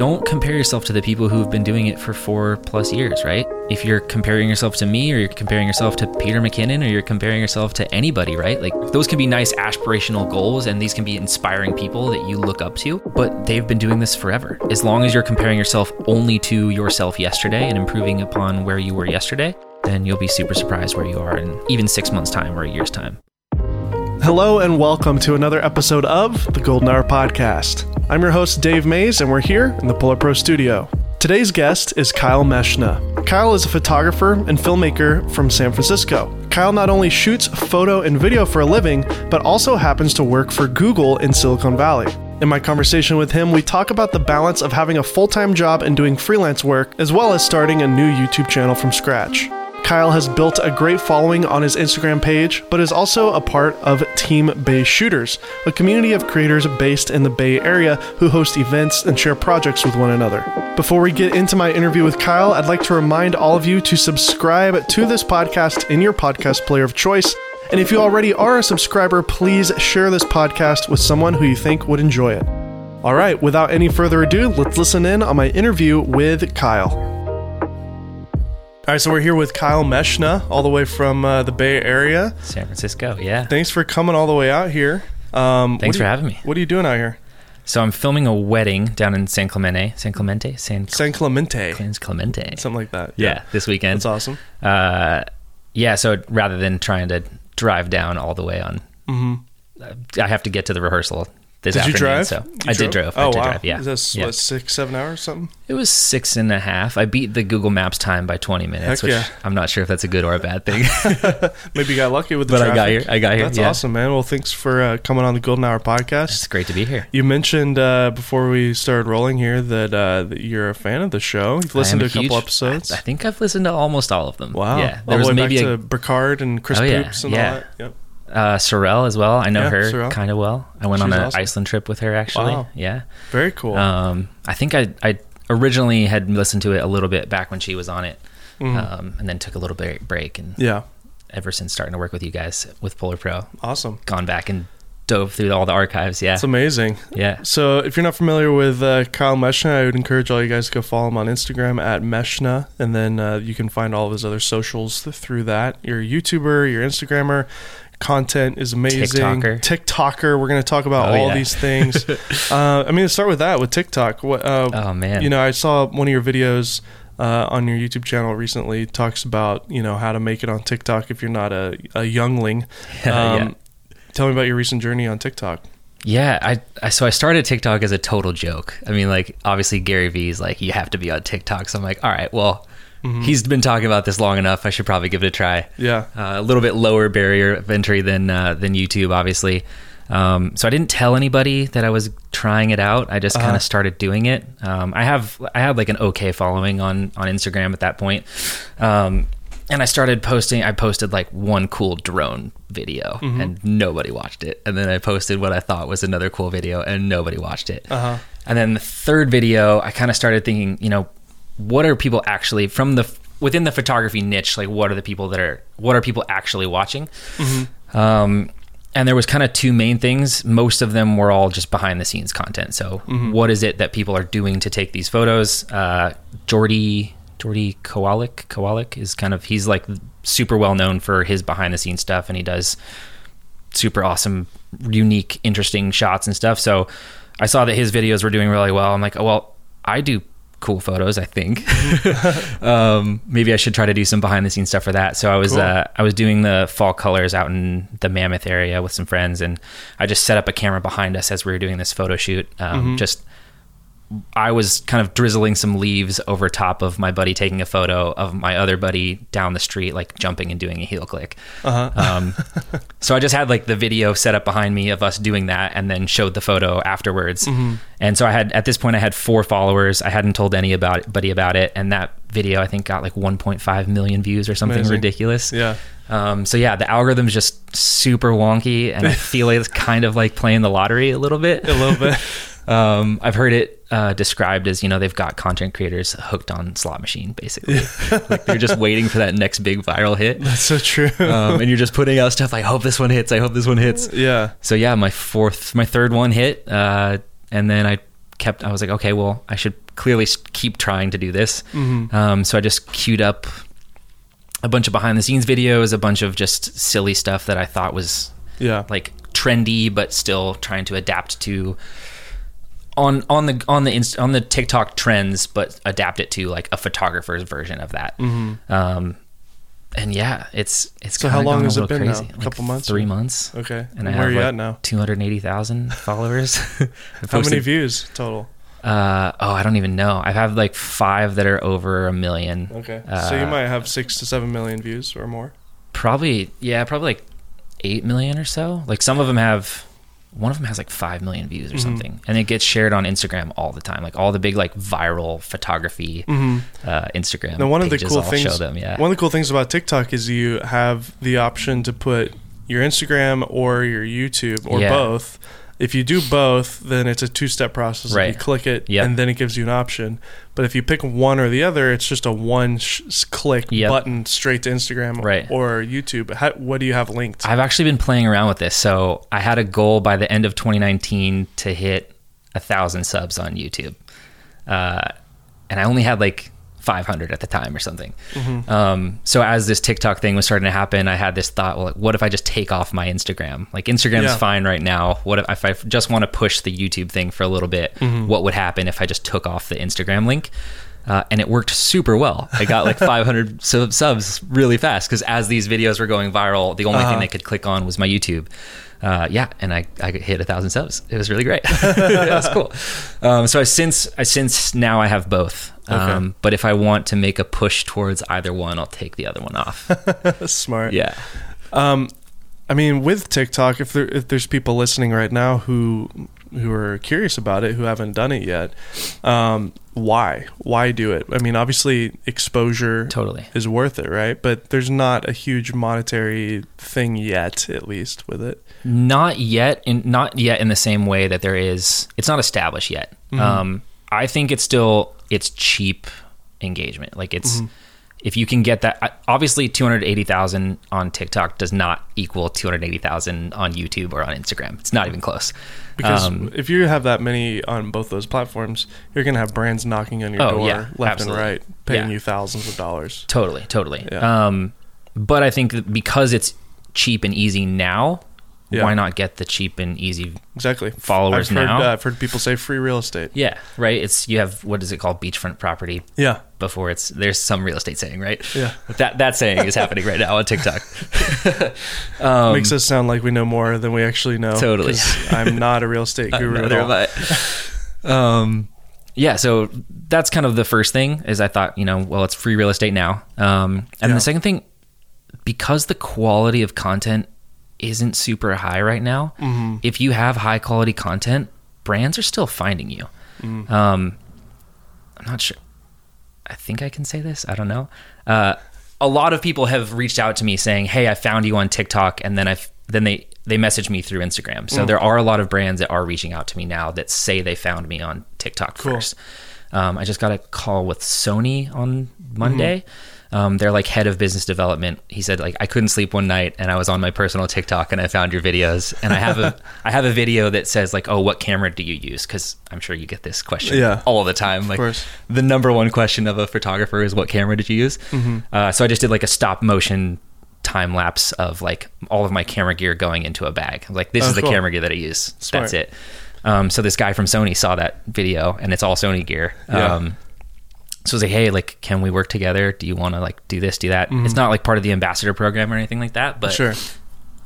don't compare yourself to the people who've been doing it for four plus years, right? If you're comparing yourself to me or you're comparing yourself to Peter McKinnon or you're comparing yourself to anybody, right? Like those can be nice aspirational goals and these can be inspiring people that you look up to, but they've been doing this forever. As long as you're comparing yourself only to yourself yesterday and improving upon where you were yesterday, then you'll be super surprised where you are in even six months' time or a year's time. Hello and welcome to another episode of the Golden Hour Podcast. I'm your host, Dave Mays, and we're here in the Polar Pro studio. Today's guest is Kyle Meshna. Kyle is a photographer and filmmaker from San Francisco. Kyle not only shoots photo and video for a living, but also happens to work for Google in Silicon Valley. In my conversation with him, we talk about the balance of having a full time job and doing freelance work, as well as starting a new YouTube channel from scratch. Kyle has built a great following on his Instagram page, but is also a part of Team Bay Shooters, a community of creators based in the Bay Area who host events and share projects with one another. Before we get into my interview with Kyle, I'd like to remind all of you to subscribe to this podcast in your podcast player of choice. And if you already are a subscriber, please share this podcast with someone who you think would enjoy it. All right, without any further ado, let's listen in on my interview with Kyle. All right, so we're here with Kyle Meshna, all the way from uh, the Bay Area. San Francisco, yeah. Thanks for coming all the way out here. Um, Thanks for you- having me. What are you doing out here? So I'm filming a wedding down in San Clemente, San Clemente, San, San Clemente, San Clemente. something like that. yeah, this weekend. that's awesome. Uh, yeah, so rather than trying to drive down all the way on, uh, I have to get to the rehearsal this. Did you drive? So You I did drove? drive. I Oh did wow! drive. Yeah, Is this yeah. what six, seven hours, something? It was six and a half. I beat the Google Maps time by 20 minutes, Heck which yeah. I'm not sure if that's a good or a bad thing. Maybe you got lucky with the traffic. But I got here. I got here, That's yeah. awesome, man. Well, thanks for uh, coming on the Golden Hour podcast. it's great to be here. You mentioned uh, before we started rolling here that, uh, that you're a fan of the show. You've listened to a couple episodes. I, I think I've listened to almost all of them. wow. Yeah. There the was maybe a, to Bricard and Chris Oh. Poops and all that. Yep. Uh, Sorelle as well. I know Yeah, her kind of well. I went on an awesome. Iceland trip with her actually. Wow. Yeah. Very cool. Um, I think I, I originally had listened to it a little bit back when she was on it, Mhm. um, and then took a little bit break, and yeah. ever since starting to work with you guys with Polar Pro, Awesome. gone back and dove through all the archives. Yeah, It's amazing. yeah. So, if you're not familiar with uh, Kyle Meshna, I would encourage all you guys to go follow him on Instagram at Meshna, and then uh, you can find all of his other socials th- through that. You're a YouTuber, you're Instagrammer. Content is amazing. TikToker. TikToker. We're going to talk about Oh, all yeah. these things. uh, I mean, let's start with that with TikTok. What? Uh, Oh man. you know, I saw one of your videos uh, on your YouTube channel recently. Talks about you know how to make it on TikTok if you're not a, a youngling. Yeah. Um, Tell me about your recent journey on TikTok. Yeah, I, I so I started TikTok as a total joke. I mean, like obviously Gary Vee's like you have to be on TikTok, so I'm like, all right, well, Mm-hmm. he's been talking about this long enough. I should probably give it a try. Yeah. uh, a little bit lower barrier of entry than uh, than YouTube, obviously. Um, so I didn't tell anybody that I was trying it out. I just kind Uh-huh. of started doing it. Um, I have I had like an okay following on on Instagram at that point, um, and I started posting. I posted like one cool drone video, Mm-hmm. and nobody watched it. And then I posted what I thought was another cool video, and nobody watched it. Uh-huh. And then the third video, I kind of started thinking, you know, what are people actually from the within the photography niche? Like, what are the people that are what are people actually watching? Um, and there was kind of two main things. Most of them were all just behind the scenes content. So, what is it that people are doing to take these photos? Uh, Jordi Jordi Koalitic Koalitic is kind of he's like super well known for his behind the scenes stuff, and he does super awesome, unique, interesting shots and stuff. So I saw that his videos were doing really well. I'm like, oh well, I do cool photos. I think um, maybe I should try to do some behind the scenes stuff for that. So I was Cool. uh, I was doing the fall colors out in the Mammoth area with some friends, and I just set up a camera behind us as we were doing this photo shoot. Um, Just I was kind of drizzling some leaves over top of my buddy taking a photo of my other buddy down the street, like jumping and doing a heel click. Uh-huh. Um, so I just had like the video set up behind me of us doing that, and then showed the photo afterwards. Mm-hmm. And so I had at this point I had four followers. I hadn't told any about buddy about it, and that video I think got like 1.5 million views or something Amazing. ridiculous. Yeah. Um, so yeah, the algorithm's just super wonky, and I feel like it's kind of like playing the lottery a little bit. A little bit. Um, I've heard it uh, described as you know they've got content creators hooked on slot machine basically. like they're just waiting for that next big viral hit, That's so true. um, and you're just putting out stuff "I hope this one hits. I hope this one hits." yeah. So yeah, my fourth, my third one hit, uh, and then I kept. I was like, okay, well, I should clearly keep trying to do this. Mm-hmm. Um, so I just queued up a bunch of behind the scenes videos, a bunch of just silly stuff that I thought was Yeah. like trendy, but still trying to adapt to on on the on the inst- on the TikTok trends, but adapt it to like a photographer's version of that. Um, and yeah, it's it's Mm-hmm. So how long has it been now? A Like couple months three months. okay. And I Where are you like at now? Two hundred eighty thousand followers. How many views total? Uh, oh, I don't even know. I have like five that are over a million. Okay. so you Uh, might have six to seven million views or more. Probably, yeah, probably like eight million or so. Like some of them have, one of them has like five million views or Mhm. something, and it gets shared on Instagram all the time. Like all the big like viral photography uh, Instagram. Now, one of the cool all things, them, yeah, one of the cool things about TikTok is you have the option to put your Instagram or your YouTube or Yeah. both. If you do both, then it's a two-step process. Right. You click it, Yep. and then it gives you an option. But if you pick one or the other, it's just a one-click Yep. button straight to Instagram Right. or YouTube. How, what do you have linked? I've actually been playing around with this. So I had a goal by the end of 2019 to hit a thousand subs on YouTube, uh, and I only had like 500 at the time or something. Mm-hmm. Um, so as this TikTok thing was starting to happen, I had this thought: well, like, what if I just take off my Instagram? Like Instagram's Yeah. fine right now. What if, if I just want to push the YouTube thing for a little bit? Mm-hmm. What would happen if I just took off the Instagram link? Uh, and it worked super well. I got like 500 sub- subs really fast because as these videos were going viral, the only Uh-huh. thing they could click on was my YouTube. Uh, yeah, and I, I hit a thousand subs. It was really great. was cool. Um, so I since I since now I have both. Um, but if I want to make a push towards either one, I'll take the other one off. Smart. yeah. Um, I mean, with TikTok, if there if there's people listening right now who who are curious about it, who haven't done it yet, um, why why do it? I mean, obviously exposure Totally. is worth it, right? But there's not a huge monetary thing yet, at least with it. Not yet, in not yet in the same way that there is. It's not established yet. Um, I think it's still it's cheap engagement. Like it's if you can get that. Obviously, two hundred eighty thousand on TikTok does not equal two hundred eighty thousand on YouTube or on Instagram. It's not even close. Because Um, if you have that many on both those platforms, you're gonna have brands knocking on your Oh, door yeah, left absolutely. and right, paying Yeah. you thousands of dollars. Totally, totally. Yeah. Um, but I think that because it's cheap and easy now, Yeah. why not get the cheap and easy? Exactly. Followers I've heard, now? Uh, I've heard people say free real estate. Yeah, right. It's you have what is it called, beachfront property. Yeah. Before it's there's some real estate saying, right? Yeah. That that saying is happening right now on TikTok. um, Makes us sound like we know more than we actually know. Totally. I'm not a real estate guru at all. am um, yeah, so that's kind of the first thing is I thought, you know, well, it's free real estate now. Um, and Yeah. the second thing, because the quality of content isn't super high right now, Mm-hmm. if you have high quality content, brands are still finding you. Mm. Um, I'm not sure. I think I can say this. I don't know. Uh, a lot of people have reached out to me saying, "Hey, I found you on TikTok," and then I then they they message me through Instagram. Mm. So there are a lot of brands that are reaching out to me now that say they found me on TikTok Cool. first. Um, I just got a call with Sony on Monday. Mm-hmm. Um, they're like head of business development. He said like I couldn't sleep one night and I was on my personal TikTok and I found your videos and I have a I have a video that says like oh what camera do you use because I'm sure you get this question Yeah. all the time like the number one question of a photographer is what camera did you use Mm-hmm. uh, so I just did like a stop motion time lapse of like all of my camera gear going into a bag I'm like this Oh, is the camera gear that I use Smart. that's it um, so this guy from Sony saw that video and it's all Sony gear Yeah. um, so I was like, hey, like, can we work together? Do you want to like do this, do that? It's not like part of the ambassador program or anything like that, but Mm-hmm. Sure.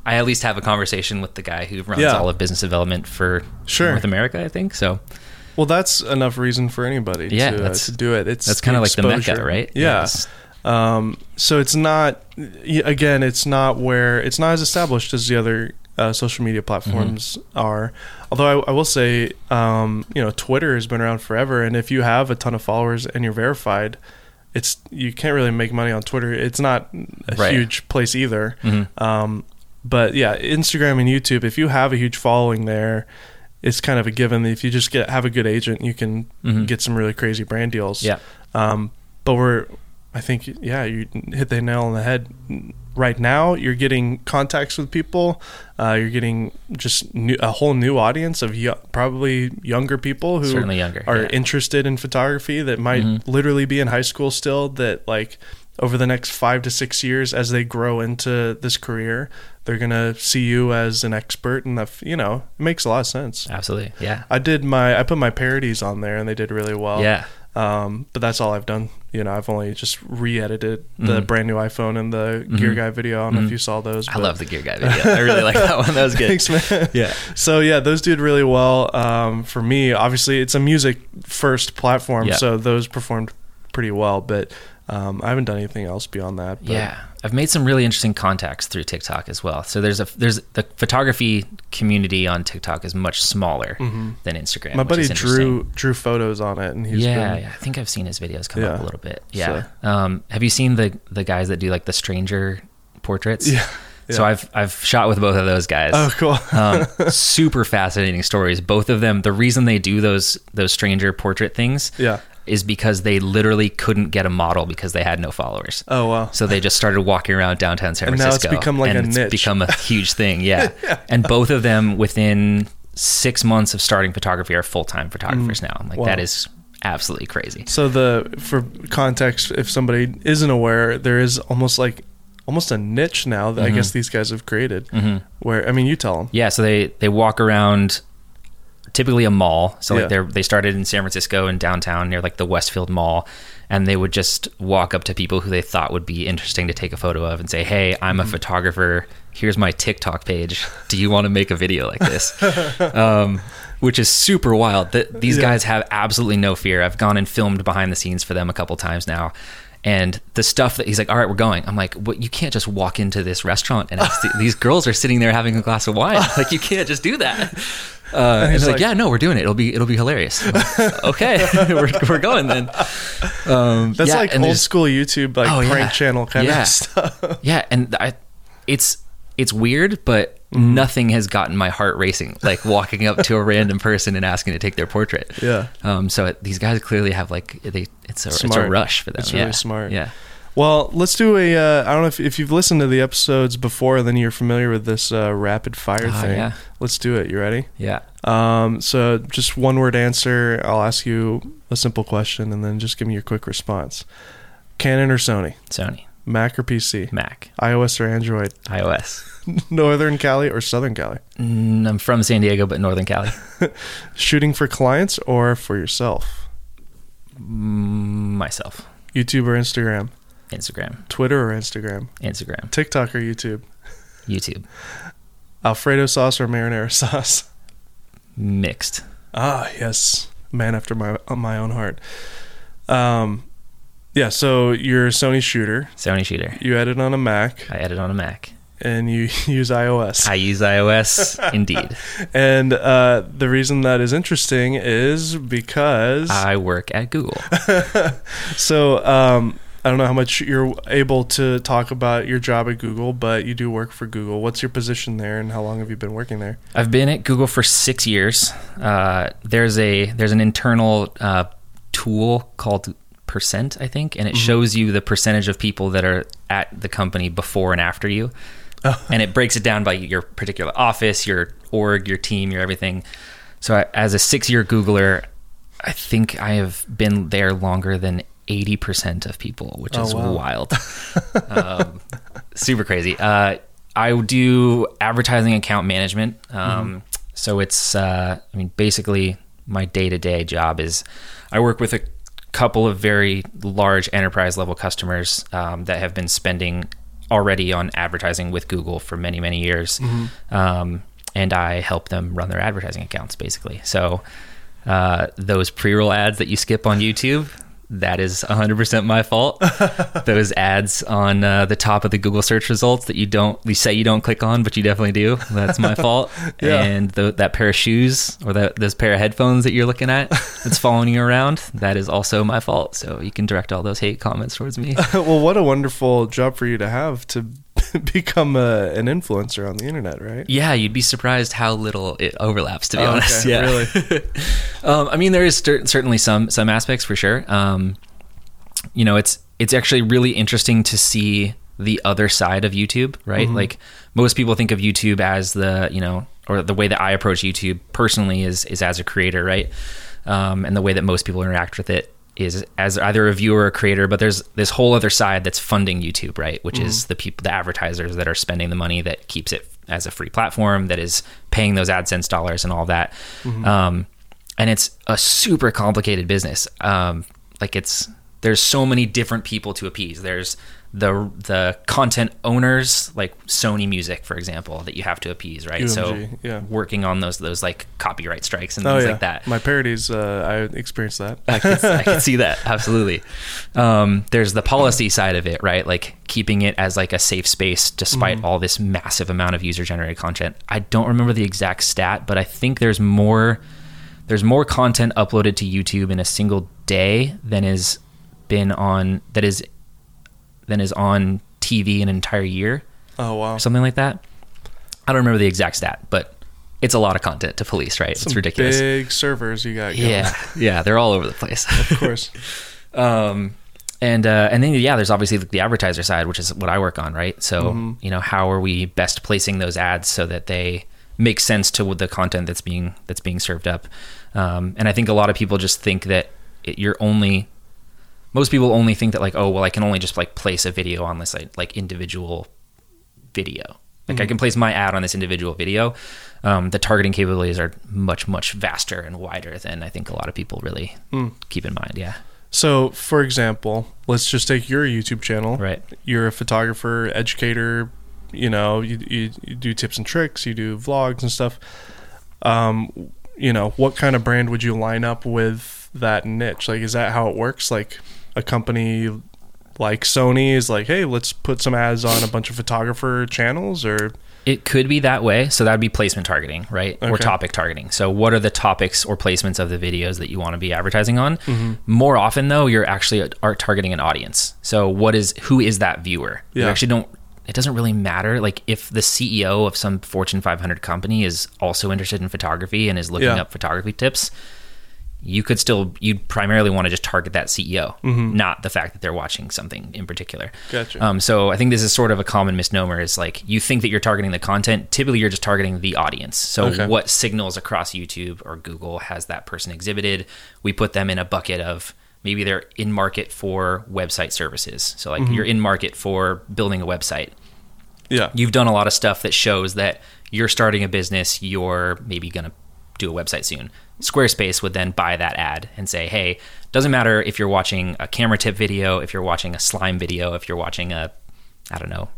I at least have a conversation with the guy who runs Yeah. all of business development for Sure. North America, I think. So Well, that's enough reason for anybody Yeah, to, uh, to do it. It's that's kind of like the mecca, right? Yeah. it's- Um, so it's not, again, it's not where, it's not as established as the other uh, social media platforms Mm-hmm. are. Although I, I will say, um, you know, Twitter has been around forever. And if you have a ton of followers and you're verified, it's, you can't really make money on Twitter. It's not a Right. huge place either. Mhm. Um, but yeah, Instagram and YouTube, if you have a huge following there, it's kind of a given. If you just get have a good agent, you can Mhm. get some really crazy brand deals. Yeah. Um, but we're I think yeah, you hit the nail on the head. Right now, you're getting contacts with people. Uh, you're getting just new, a whole new audience of yo- probably younger people who Certainly younger, are yeah. interested in photography that might Mhm. literally be in high school still. That like over the next five to six years, as they grow into this career, they're gonna see you as an expert, and that you know it makes a lot of sense. Absolutely. Yeah. I did my I put my parodies on there, and they did really well. yeah. Um, but that's all I've done. You know, I've only just re-edited the Mhm. brand new iPhone and the Gear Mhm. Guy video. I don't know if Mhm. you saw those. I love the Gear Guy video. I really like that one. That was good. Thanks, man. Yeah. So yeah, those did really well. Um, for me, obviously, it's a music first platform, Yeah. so those performed pretty well. But um, I haven't done anything else beyond that. But Yeah, I've made some really interesting contacts through TikTok as well. So there's a there's the photography community on TikTok is much smaller Mhm. than Instagram. My buddy drew drew photos on it, and he's yeah, been, yeah, I think I've seen his videos come up a little bit. Yeah. Um, have you seen the the guys that do like the stranger portraits? yeah. So. I've I've shot with both of those guys. Oh, cool. um, super fascinating stories. Both of them. The reason they do those those stranger portrait things yeah. Is because they literally couldn't get a model because they had no followers. Oh wow. So they just started walking around downtown San Francisco. And now it's become like and a it's niche. become a huge thing. Yeah. And both of them within six months of starting photography are full time photographers now. Like, Mm. Wow. that is absolutely crazy. So the for context, if somebody isn't aware, there is almost like almost a niche now that I Mhm. guess these guys have created. hmm Where I mean, you tell them. Yeah. So they, they walk around typically a mall. So Yeah. like they're, they started in San Francisco in downtown near like the Westfield Mall. And they would just walk up to people who they thought would be interesting to take a photo of and say, Hey, I'm Mm-hmm. a photographer. Here's my TikTok page. Do you want to make a video like this? um, which is super wild. That these Yeah. guys have absolutely no fear. I've gone and filmed behind the scenes for them a couple times now. And the stuff that he's like, all right, we're going. I'm like, what? You can't just walk into this restaurant and these girls are sitting there having a glass of wine. Like, you can't just do that. Uh, and he's he's like, like- yeah, no, we're doing it. It'll be, it'll be hilarious. Like, okay, we're, we're going then. Um, That's yeah, like and old school YouTube, like Oh, yeah. prank channel kind Yeah. of stuff. Yeah, and I, it's it's weird, but Mm-hmm. nothing has gotten my heart racing. Like walking up to a random person and asking to take their portrait. yeah. Um, so it, these guys clearly have like they it's a it's a rush for them. It's yeah. really smart. Yeah. Well, let's do a. Uh, I don't know if, if you've listened to the episodes before, then you're familiar with this uh, rapid fire Oh, thing. yeah. Let's do it. You ready? Yeah. Um, so just one word answer. I'll ask you a simple question, and then just give me your quick response. Canon or Sony? Sony, Mac or PC? Mac, iOS or Android? iOS. Northern Cali or Southern Cali? Mm, I'm from San Diego, but Northern Cali. Shooting for clients or for yourself? Mm, myself, YouTube or Instagram? Instagram, Twitter or Instagram? Instagram, TikTok or YouTube? YouTube, Alfredo sauce or marinara sauce? mixed. Ah, yes, man after my uh, my own heart. Um, yeah. So you're a Sony shooter. Sony shooter. You edit on a Mac, I edit on a Mac. and you use iOS. I use iOS, indeed. And uh, the reason that is interesting is because I work at Google. so um, I don't know how much you're able to talk about your job at Google, but you do work for Google. What's your position there, and how long have you been working there? I've been at Google for six years. Uh, there's a there's an internal uh, tool called Percent, I think, and it shows you the percentage of people that are at the company before and after you, Oh. and it breaks it down by your particular office, your org, your team, your everything. So I, as a six year Googler, I think I have been there longer than. 80% of people, which Oh, is wow. wild. um, super crazy. Uh, I do advertising account management. Um, So it's, uh, I mean, basically my day to day job is I work with a couple of very large enterprise level customers um, that have been spending already on advertising with Google for many, many years. Um, and I help them run their advertising accounts basically. So uh, those pre roll ads that you skip on YouTube, that is 100% my fault. Those ads on uh, the top of the Google search results that you don't, you say you don't click on, but you definitely do. That's my fault. Yeah. And the, that pair of shoes or that those pair of headphones that you're looking at that's following you around, that is also my fault. So you can direct all those hate comments towards me. well, what a wonderful job for you to have to become a, an influencer on the internet, right? Yeah, you'd be surprised how little it overlaps. To be Oh, honest, okay, yeah. really? um, I mean, there is cer- certainly some some aspects for sure. Um, you know, it's it's actually really interesting to see the other side of YouTube, right? Like most people think of YouTube as the, you know, or the way that I approach YouTube personally is is as a creator, right? Um, and the way that most people interact with it is as either a viewer or a creator, but there's this whole other side that's funding YouTube, right? Which is the people, the advertisers that are spending the money that keeps it as a free platform, that is paying those AdSense dollars and all that. Um, and it's a super complicated business. Um, like it's there's so many different people to appease. There's the the content owners, like Sony Music, for example, that you have to appease, right? so yeah. working on those those like copyright strikes and Oh things yeah, like that. my parodies. Uh, I experienced that. I can, I can see that absolutely. Um, there's the policy side of it, right? Like keeping it as like a safe space despite all this massive amount of user generated content. I don't remember the exact stat, but I think there's more there's more content uploaded to YouTube in a single day than is been on that is than is on TV an entire year, Oh wow, something like that. I don't remember the exact stat, but it's a lot of content to police, right? Some it's ridiculous. Big servers you got. Going. Yeah, yeah, they're all over the place. of course. um and uh, and then yeah there's obviously the advertiser side which is what i work on right so you know how are we best placing those ads so that they make sense to the content that's being that's being served up um, and i think a lot of people just think that it, you're only most people only think that like oh well i can only just like place a video on this like, like individual video like i can place my ad on this individual video um, the targeting capabilities are much much vaster and wider than i think a lot of people really keep in mind yeah So, for example, let's just take your YouTube channel. Right. You're a photographer, educator. You know, you, you, you do tips and tricks. You do vlogs and stuff. Um, you know, what kind of brand would you line up with that niche? Like, is that how it works? Like, a company like Sony is like, hey, let's put some ads on a bunch of photographer channels, or It could be that way. So that would be placement targeting, right? Or topic targeting. So what are the topics or placements of the videos that you want to be advertising on? Mm-hmm. More often though, you're actually are targeting an audience. So what is who is that viewer? You actually don't it doesn't really matter like if the CEO of some Fortune 500 company is also interested in photography and is looking Yeah. up photography tips, you could still you'd primarily want to just target that CEO, Mm-hmm. not the fact that they're watching something in particular. Gotcha. Um, so I think this is sort of a common misnomer. Is like you think that you're targeting the content. Typically, you're just targeting the audience. So Okay. what signals across YouTube or Google has that person exhibited? We put them in a bucket of maybe they're in market for website services. So like Mm-hmm. you're in market for building a website yeah, you've done a lot of stuff that shows that you're starting a business, you're maybe going to do a website soon. Squarespace would then buy that ad and say, hey, doesn't matter if you're watching a camera tip video, if you're watching a slime video, if you're watching a, I don't know,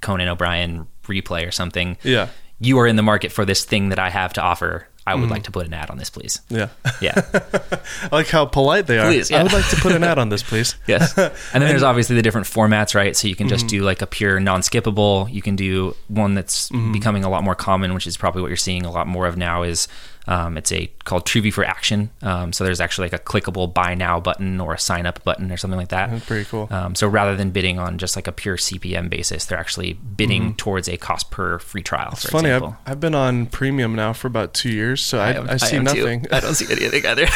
Conan O'Brien replay or something. yeah, You are in the market for this thing that I have to offer. I would like to put an ad on this, please. yeah. Yeah. I like how polite they are. Please, I would like to put an ad on this, please. Yes. And then there's obviously the different formats, right? So you can just do like a pure non skippable. You can do one that's Mm-hmm. becoming a lot more common, which is probably what you're seeing a lot more of now is um, it's a called TrueView for Action. Um, so there's actually like a clickable buy now button or a sign up button or something like that. That's pretty cool. Um, so rather than bidding on just like a pure CPM basis, they're actually bidding towards a cost per free trial. Mm-hmm. It's funny. I've. I've been on premium now for about two years, so I, I, see am too. nothing. I don't see anything either.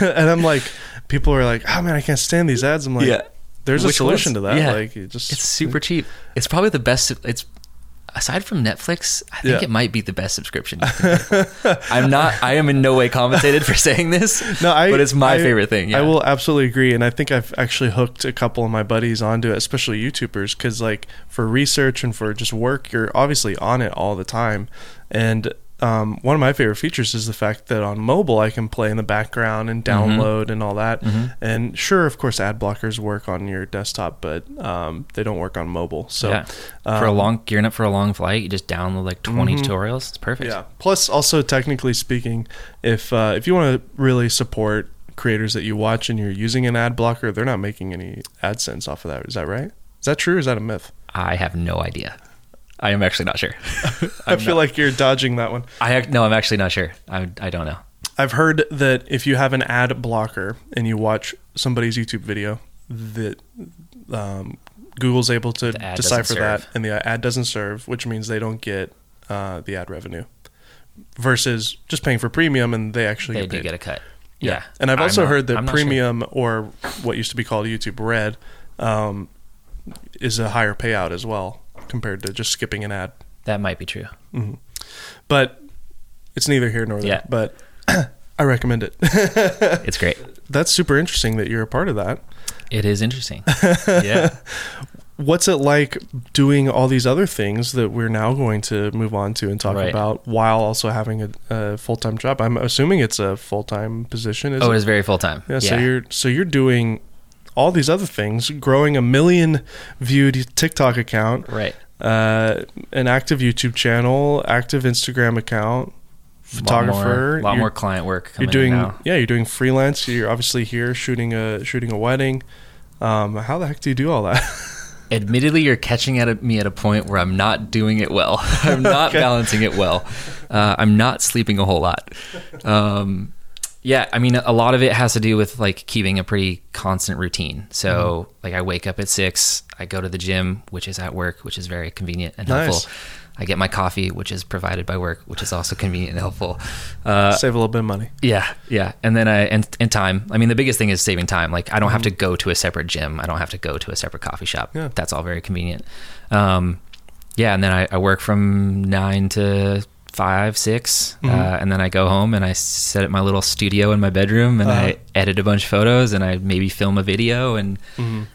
and I'm like, people are like, "Oh man, I can't stand these ads." I'm like, Yeah. "There's a solution to that. Yeah. Like, you just It's super cheap. It's probably the best. It's aside from Netflix, I think Yeah. it might be the best subscription. you can get. I'm not. I am in no way compensated for saying this. No, I, but it's my I- favorite thing. Yeah. I will absolutely agree, and I think I've actually hooked a couple of my buddies onto it, especially YouTubers, because like for research and for just work, you're obviously on it all the time. And um, one of my favorite features is the fact that on mobile I can play in the background and Mm-hmm. download and all that. And sure, of course, ad blockers work on your desktop, but um, they don't work on mobile. So yeah. for a um, long gearing up for a long flight, you just download like 20 tutorials. It's perfect. Yeah. Plus, also technically speaking, if uh, if you want to really support creators that you watch and you're using an ad blocker, they're not making any AdSense off of that. Is that right? Is that true? Or is that a myth? I have no idea. I am actually not sure. I feel like you're dodging that one. I no, I'm actually not sure. I I don't know. I've heard that if you have an ad blocker and you watch somebody's YouTube video, that um, Google's able to decipher that, and the ad doesn't serve, which means they don't get uh, the ad revenue. Versus just paying for premium and they actually They get do get a cut. yeah. And I've also not- heard that I'm sure. premium or what used to be called YouTube Red um, is a higher payout as well compared to just skipping an ad. That might be true. Mm-hmm. But it's neither here nor there. Yeah. But I recommend it. It's great. That's super interesting that you're a part of that. It is interesting. yeah. What's it like doing all these other things that we're now going to move on to and talk Right. about while also having a, a full time job? I'm assuming it's a full time position. Oh, it? it is very full time. Yeah, so you're so you're doing all these other things, growing a million viewed TikTok account, right. uh, an active YouTube channel, active Instagram account, photographer. A lot more, lot more client work. you're doing yeah, you're doing freelance. You're obviously here shooting a shooting a wedding. Um, how the heck do you do all that? Admittedly, you're catching at a, me at a point where I'm not doing it well. I'm not Okay. balancing it well. Uh, I'm not sleeping a whole lot. Um, yeah, I mean, a lot of it has to do with like keeping a pretty constant routine. So, Mm-hmm. like, I wake up at six, I go to the gym, which is at work, which is very convenient and Nice. helpful. I get my coffee, which is provided by work, which is also convenient and helpful. Uh, Save a little bit of money. yeah, yeah, and then I and, and time. I mean, the biggest thing is saving time. Like, I don't have to Mm-hmm. go to a separate gym. I don't have to go to a separate coffee shop. Yeah. That's all very convenient. Um, yeah, and then I, I work from nine to five, 6 Mm-hmm. uh, and then I go home and I set up my little studio in my bedroom, and Uh-huh. I edit a bunch of photos, and I maybe film a video, and Mhm.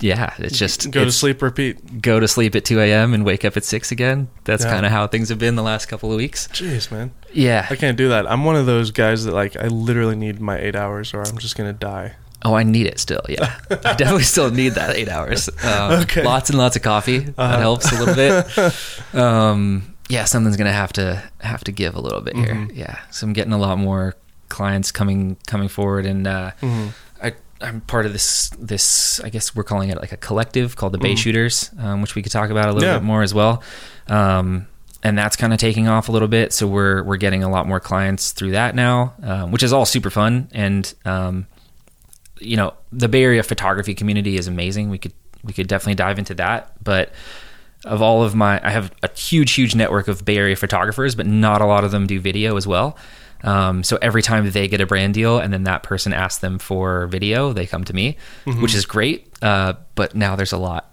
yeah, it's just Go to sleep, repeat. Go to sleep at two a.m. and wake up at six again. That's Yeah. kind of how things have been the last couple of weeks. Jeez, man, Yeah. I can't do that. I'm one of those guys that like I literally need my eight hours, or I'm just gonna die. Oh, I need it still. Yeah, I definitely still need that eight hours. Um, Okay. Lots and lots of coffee. Uh-huh. That helps a little bit. Um, yeah, something's gonna have to have to give a little bit here. Mhm. Yeah, so I'm getting a lot more clients coming coming forward, and uh, Mhm. I I'm part of this this I guess we're calling it like a collective called the Bay Mhm. Shooters, um, which we could talk about a little Yeah. bit more as well. Um, and that's kind of taking off a little bit, so we're we're getting a lot more clients through that now, um, which is all super fun. And um, you know, the Bay Area photography community is amazing. We could we could definitely dive into that, but of all of my I have a huge huge network of Bay Area photographers, but not a lot of them do video as well. Um, so every time they get a brand deal and then that person asks them for video, they come to me, Mm-hmm. which is great. Uh, but now there's a lot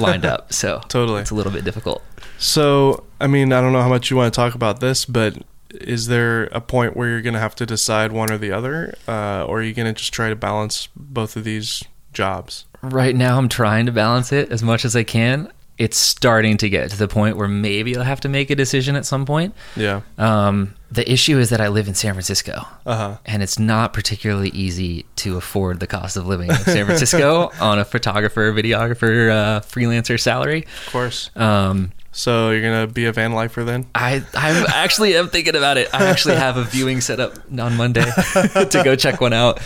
lined up, so Totally. it's a little bit difficult. So, I mean, I don't know how much you want to talk about this, but is there a point where you're going to have to decide one or the other? Uh, or are you going to just try to balance both of these jobs? Right now, I'm trying to balance it as much as I can. It's starting to get to the point where maybe I'll have to make a decision at some point. Yeah. Um, the issue is that I live in San Francisco. Uh huh. and it's not particularly easy to afford the cost of living in San Francisco on a photographer, videographer, uh, freelancer salary. Of course. Um, So you're going to be a van lifer then? I I actually am thinking about it. I actually have a viewing set up on Monday to go check one out.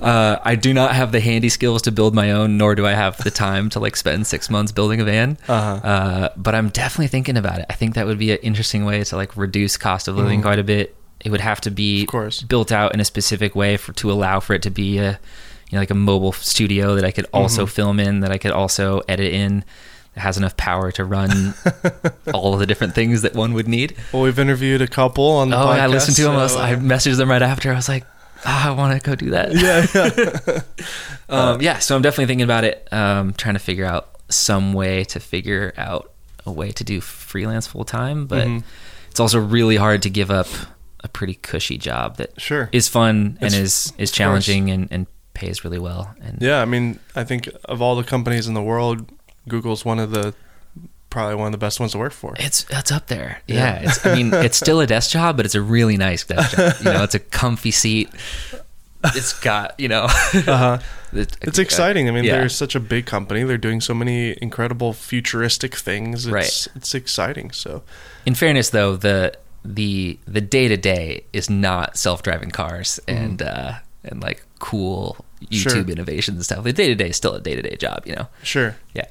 Uh, I do not have the handy skills to build my own, nor do I have the time to like spend six months building a van. Uh-huh. Uh, but I'm definitely thinking about it. I think that would be an interesting way to like reduce cost of living quite a bit. It would have to be Mm-hmm. Of course. built out in a specific way for to allow for it to be a you know like a mobile studio that I could also Mm-hmm. film in, that I could also edit in. Has enough power to run all of the different things that one would need. Well, we've interviewed a couple on the Oh, podcast. and I listened to him. I, was, I uh, messaged them right after. I was like, oh, I want to go do that. yeah, yeah. Um, yeah. So I'm definitely thinking about it. Um, trying to figure out some way to figure out a way to do freelance full time, but Mhm. it's also really hard to give up a pretty cushy job that Sure. is fun and is is challenging and, and pays really well. And Yeah, I mean, I think of all the companies in the world, Google's one of the probably one of the best ones to work for. It's it's up there. Yeah. Yeah. It's, I mean, it's still a desk job, but it's a really nice desk job. You know, it's a comfy seat. It's got you know. Uh-huh. it- It's exciting. I mean, Yeah. they're such a big company. They're doing so many incredible futuristic things. It's, Right. It's exciting. So, In fairness, though, the the the day to day is not self driving cars and uh, and like cool YouTube. Sure. innovations and stuff. The day to day is still a day to day job. You know. sure. Yeah.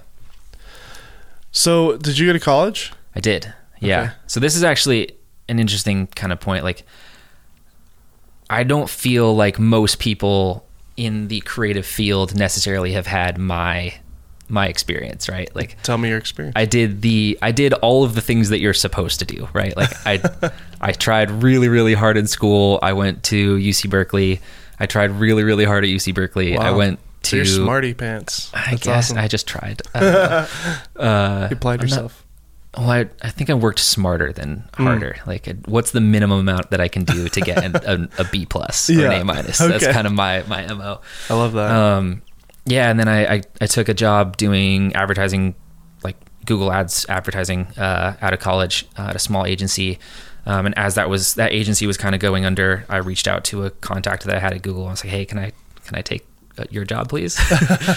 So, did you go to college? I did. Yeah. Okay. So this is actually an interesting kind of point. Like, I don't feel like most people in the creative field necessarily have had my my experience, right? Like Tell me your experience. I did the I did all of the things that you're supposed to do, right? Like I I tried really really hard in school. I went to UC Berkeley. I tried really really hard at UC Berkeley. I went to you're smarty pants. I That's guess awesome. I just tried. I uh, you applied I'm not- yourself. well, I, I think I worked smarter than Hmm. harder. Like, uh, what's the minimum amount that I can do to get an, a, a B plus or Yeah. an A minus? That's kind of my my mo. I love that. Um, yeah, and then I, I I took a job doing advertising, like Google Ads advertising, uh, out of college uh, at a small agency. Um, and as that was that agency was kind of going under, I reached out to a contact that I had at Google. And I was like, "Hey, can I can I take uh, your job, please?"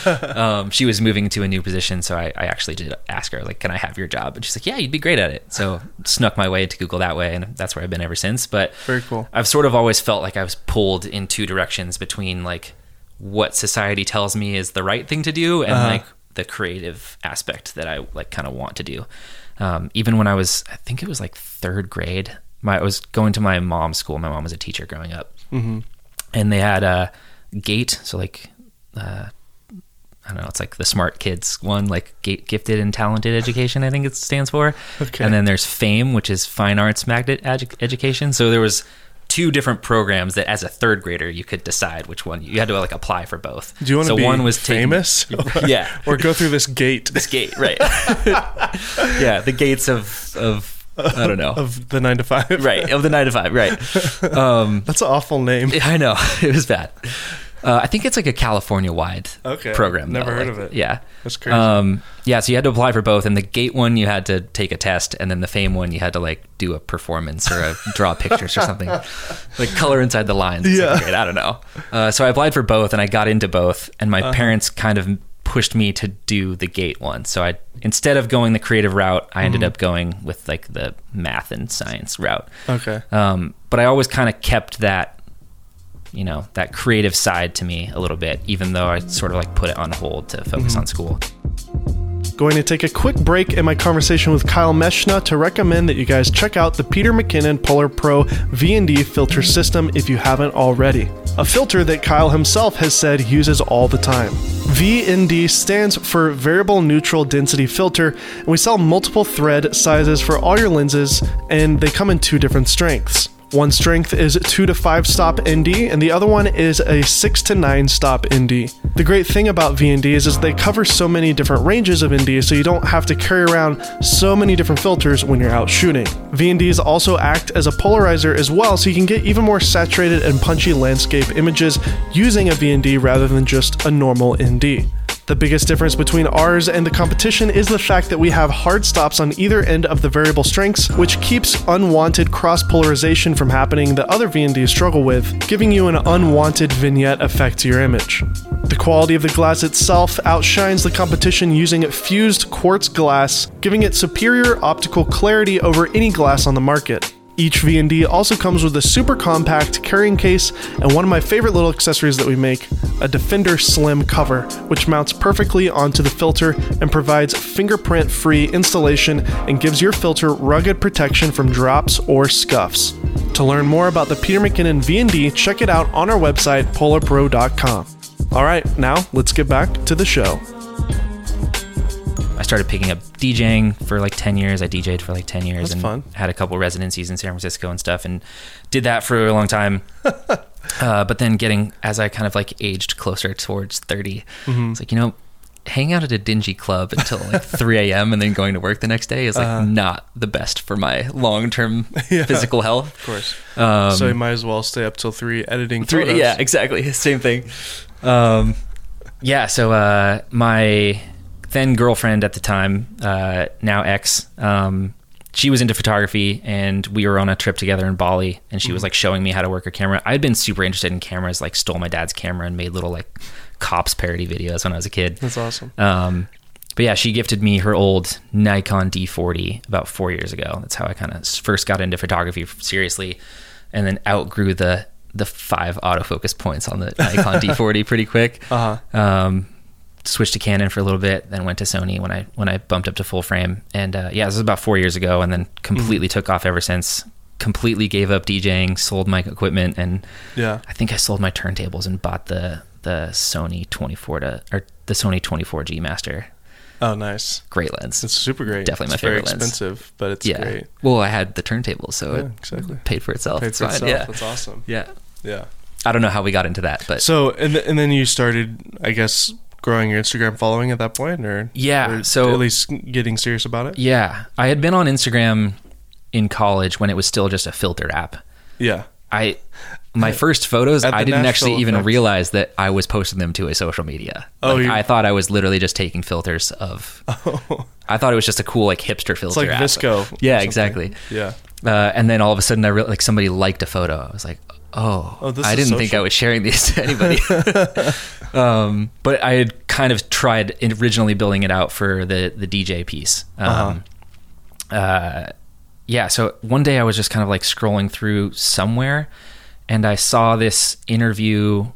um, she was moving to a new position, so I, I actually did ask her, like, "Can I have your job?" And she's like, "Yeah, you'd be great at it." So snuck my way into Google that way, and that's where I've been ever since. But Very cool. I've sort of always felt like I was pulled in two directions between like what society tells me is the right thing to do and Uh-huh. like the creative aspect that I like kind of want to do. Um, even when I was, I think it was like third grade, my, I was going to my mom's school. My mom was a teacher growing up, Mm-hmm. and they had a gate. So like, uh, I don't know, it's like the smart kids one, like gifted and talented education. I think it stands for. Okay. And then there's FAME, which is fine arts magnet edu- education. So there was two different programs that, as a third grader, you could decide which one you had to like apply for both. Do you want to so be one was taking- famous? yeah, or go through this gate this gate, right? yeah, the gates of of I don't know, of the nine to five? right of the nine to five, right? Um, That's an awful name. I know it was bad. Uh, I think it's like a California-wide Okay, program. never heard like, of it. Yeah, That's crazy. Um, yeah, so you had to apply for both, and the Gate one you had to take a test, and then the Fame one you had to like do a performance or a, draw pictures or something, like color inside the lines. in Yeah. second grade, I don't know. Uh, so I applied for both, and I got into both, and my Uh-huh. parents kind of pushed me to do the Gate one. So I instead of going the creative route, I ended Mm-hmm. up going with like the math and science route. Okay. Um, but I always kind of kept that, you know, that creative side to me a little bit, even though I sort of like put it on hold to focus on school. Going to take a quick break in my conversation with Kyle Meshna to recommend that you guys check out the Peter McKinnon Polar Pro VND filter system if you haven't already. A filter that Kyle himself has said he uses all the time. VND stands for Variable Neutral Density Filter, and we sell multiple thread sizes for all your lenses, and they come in two different strengths. One strength is 2 to 5 stop ND, and the other one is a 6 to 9 stop ND. The great thing about VNDs is they cover so many different ranges of ND, so you don't have to carry around so many different filters when you're out shooting. VNDs also act as a polarizer as well, so you can get even more saturated and punchy landscape images using a VND rather than just a normal ND. The biggest difference between ours and the competition is the fact that we have hard stops on either end of the variable strengths, which keeps unwanted cross polarization from happening that other VNDs struggle with, giving you an unwanted vignette effect to your image. The quality of the glass itself outshines the competition using fused quartz glass, giving it superior optical clarity over any glass on the market. Each VND also comes with a super compact carrying case and one of my favorite little accessories that we make, a Defender Slim cover, which mounts perfectly onto the filter and provides fingerprint-free installation and gives your filter rugged protection from drops or scuffs. To learn more about the Peter McKinnon VND, check it out on our website polarpro.com. All right, now let's get back to the show. I started picking up DJing for like 10 years. I DJed for like 10 years That's and fun. had a couple residencies in San Francisco and stuff and did that for a long time. uh, but then getting, as I kind of like aged closer towards 30, Mm-hmm. it's like, you know, hang out at a dingy club until like 3 a.m. and then going to work the next day is like not the best for my long term Uh-huh. Yeah. physical health. Of course. Um, so you might as well stay up till 3 editing Three, photos. yeah, exactly. Same thing. Um, yeah, so uh, my then girlfriend at the time, uh, now ex, um, she was into photography and we were on a trip together in Bali and she was like showing me how to work a camera. I'd been super interested in cameras, like stole my dad's camera and made little like cops parody videos when I was a kid. That's awesome. Um, but yeah, she gifted me her old Nikon D40 about four years ago. That's how I kind of first got into photography seriously, and then outgrew the the five autofocus points on the Nikon D40 pretty quick. Uh-huh. Um, switched to Canon for a little bit, then went to Sony when I when I bumped up to full frame. And uh, yeah, this was about four years ago, and then completely took off ever since. Completely gave up DJing, sold my equipment, and Yeah. I think I sold my turntables and bought the the Sony 24 to or the Sony 24G Master. Oh, nice. Great lens. It's super great. Definitely my it's very favorite lens. expensive, but it's yeah. great. Well, I had the turntable, so Yeah, it exactly. paid for itself. Paid It's for fine. itself. Yeah. That's awesome. Yeah. Yeah. I don't know how we got into that, but So and th- and then you started, I guess, growing your Instagram following at that point, or Yeah, or so- at least getting serious about it. yeah, I had been on Instagram in college when it was still just a filtered app. Yeah. I my first photos, I didn't actually even realize that I was posting them to a social media. Oh, Like, I thought I was literally just taking filters of. Oh. I thought it was just a cool like hipster filter. It's like app. VSCO. Yeah, exactly. Yeah. Uh, and then all of a sudden, I re- like somebody liked a photo. I was like, oh, Oh, I didn't think. I was sharing these to anybody. um, but I had kind of tried originally building it out for the the DJ piece. Um, uh, yeah. So one day I was just kind of like scrolling through somewhere, and I saw this interview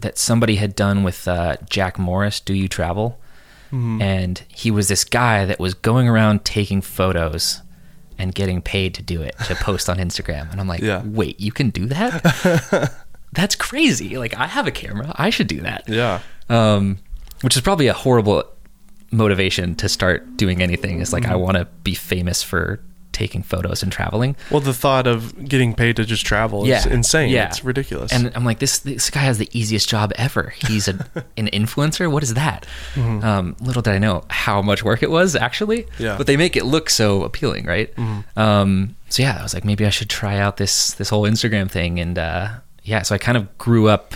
that somebody had done with uh, Jack Morris. Do you travel? Mm-hmm. And he was this guy that was going around taking photos and getting paid to do it to post on Instagram. And I'm like, Yeah. wait, you can do that? That's crazy. Like, I have a camera. I should do that. Yeah. Um, which is probably a horrible motivation to start doing anything. Is like, Mm-hmm. I want to be famous for taking photos and traveling. Well, the thought of getting paid to just travel is Yeah. insane. Yeah. It's ridiculous. And I'm like, this this guy has the easiest job ever. He's a, an influencer. What is that? Um, little did I know how much work it was actually. Mm-hmm. Yeah. Mm-hmm. But they make it look so appealing, right? Um, so yeah, I was like, maybe I should try out this this whole Instagram thing, and uh, yeah, so I kind of grew up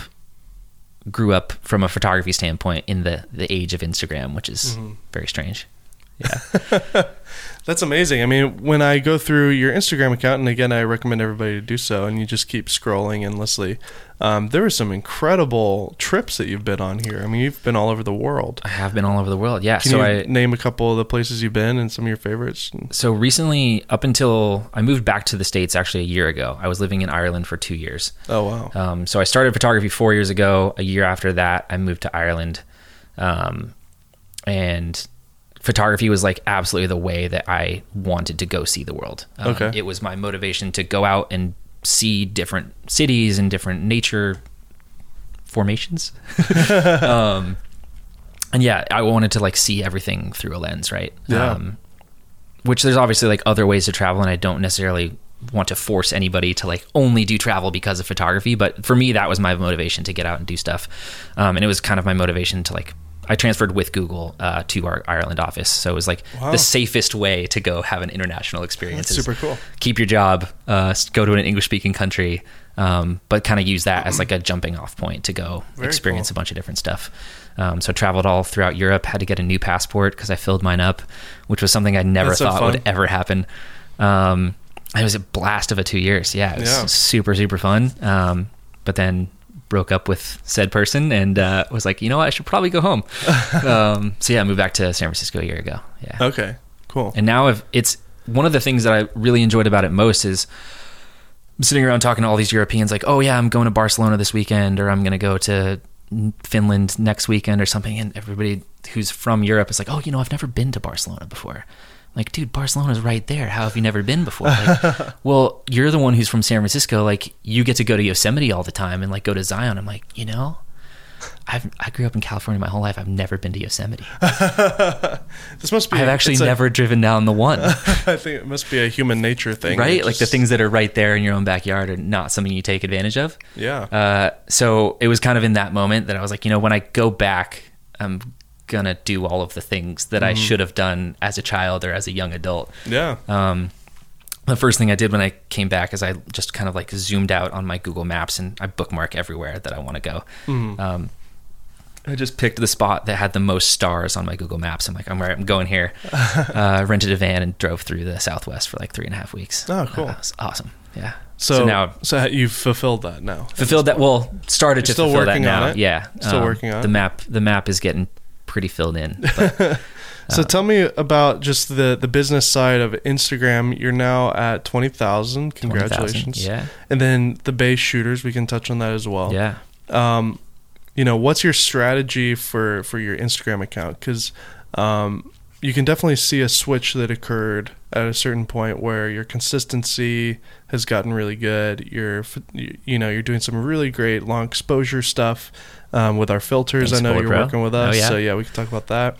grew up from a photography standpoint in the the age of Instagram, which is Mm-hmm. very strange. Yeah. That's amazing. I mean, when I go through your Instagram account, and again, I recommend everybody to do so, and you just keep scrolling endlessly, um, there are some incredible trips that you've been on here. I mean, you've been all over the world. I have been all over the world. Yeah. Can so you I name a couple of the places you've been and some of your favorites? so recently up until I moved back to the states actually a year ago. I was living in Ireland for 2 years. Oh wow, Um, so I started photography 4 years ago. A year after that, I moved to Ireland. Um, and photography was like absolutely the way that I wanted to go see the world. Um, Okay. It was my motivation to go out and see different cities and different nature formations. um, and yeah, I wanted to like see everything through a lens, right? Yeah. Um, which there's obviously like other ways to travel, and I don't necessarily want to force anybody to like only do travel because of photography. But for me, that was my motivation to get out and do stuff, um, and it was kind of my motivation to like. I transferred with Google uh, to our Ireland office, so it was like Wow. the safest way to go have an international experience. That's super cool. Keep your job, uh, go to an English-speaking country, um, but kind of use that as like a jumping-off point to go Very experience cool. a bunch of different stuff. Um, so I traveled all throughout Europe. Had to get a new passport because I filled mine up, which was something I never That's thought fun. would ever happen. Um, it was a blast of a two years. Yeah, it was Yeah. super super fun. Um, but then broke up with said person and uh, was like, you know what, I should probably go home. um, so yeah, I moved back to San Francisco a year ago. Yeah, Okay, cool. and now I've, it's one of the things that I really enjoyed about it most is I'm sitting around talking to all these Europeans like, oh yeah, I'm going to Barcelona this weekend or I'm going to go to Finland next weekend or something. And everybody who's from Europe is like, oh, you know, I've never been to Barcelona before. Like, dude, Barcelona's right there. How have you never been before? Like, well, you're the one who's from San Francisco. Like, you get to go to Yosemite all the time and like go to Zion. I'm like, you know, I've I grew up in California my whole life. I've never been to Yosemite. This must be. I've actually a- never driven down the one. I think it must be a human nature thing. right? It Like the things that are right there in your own backyard are not something you take advantage of. Yeah. Uh, so it was kind of in that moment that I was like, you know, when I go back, I'm gonna do all of the things that Mm-hmm. I should have done as a child or as a young adult. yeah. Um, the first thing I did when I came back is I just kind of like zoomed out on my Google Maps and I bookmark everywhere that I want to go. Mm-hmm. Um, I just picked the spot that had the most stars on my Google Maps. I'm like, I'm right, I'm going here. uh, rented a van and drove through the Southwest for like three and a half weeks. Oh, cool. Uh, awesome. Yeah. So, now so you've fulfilled that now. fulfilled that. Well, started to You're still fulfill that working on it? Yeah. Um, Still working on the map. The map is getting pretty filled in. But So tell me about just the the business side of Instagram. You're now at twenty thousand. 20,000, Congratulations. Yeah. And then the base shooters, we can touch on that as well. Yeah. Um, you know, what's your strategy for for your Instagram account? Because um, you can definitely see a switch that occurred at a certain point where your consistency has gotten really good. You're, you know, you're doing some really great long exposure stuff um, with our filters. Thanks, I know you're Pro. working with Oh, us, yeah. so yeah, we can talk about that.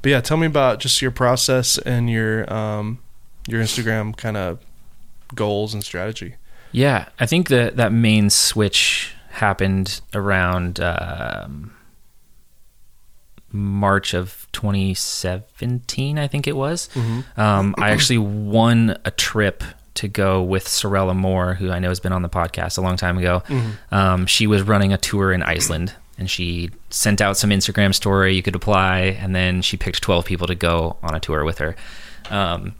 But yeah, tell me about just your process and your um, your Instagram kind of goals and strategy. Yeah, I think that that main switch happened around um, March of 2017, I think it was. Um, I actually won a trip to go with Sorelle Amore, who I know has been on the podcast a long time ago. Um, she was running a tour in Iceland, and she sent out some Instagram story you could apply, and then she picked 12 people to go on a tour with her. Um,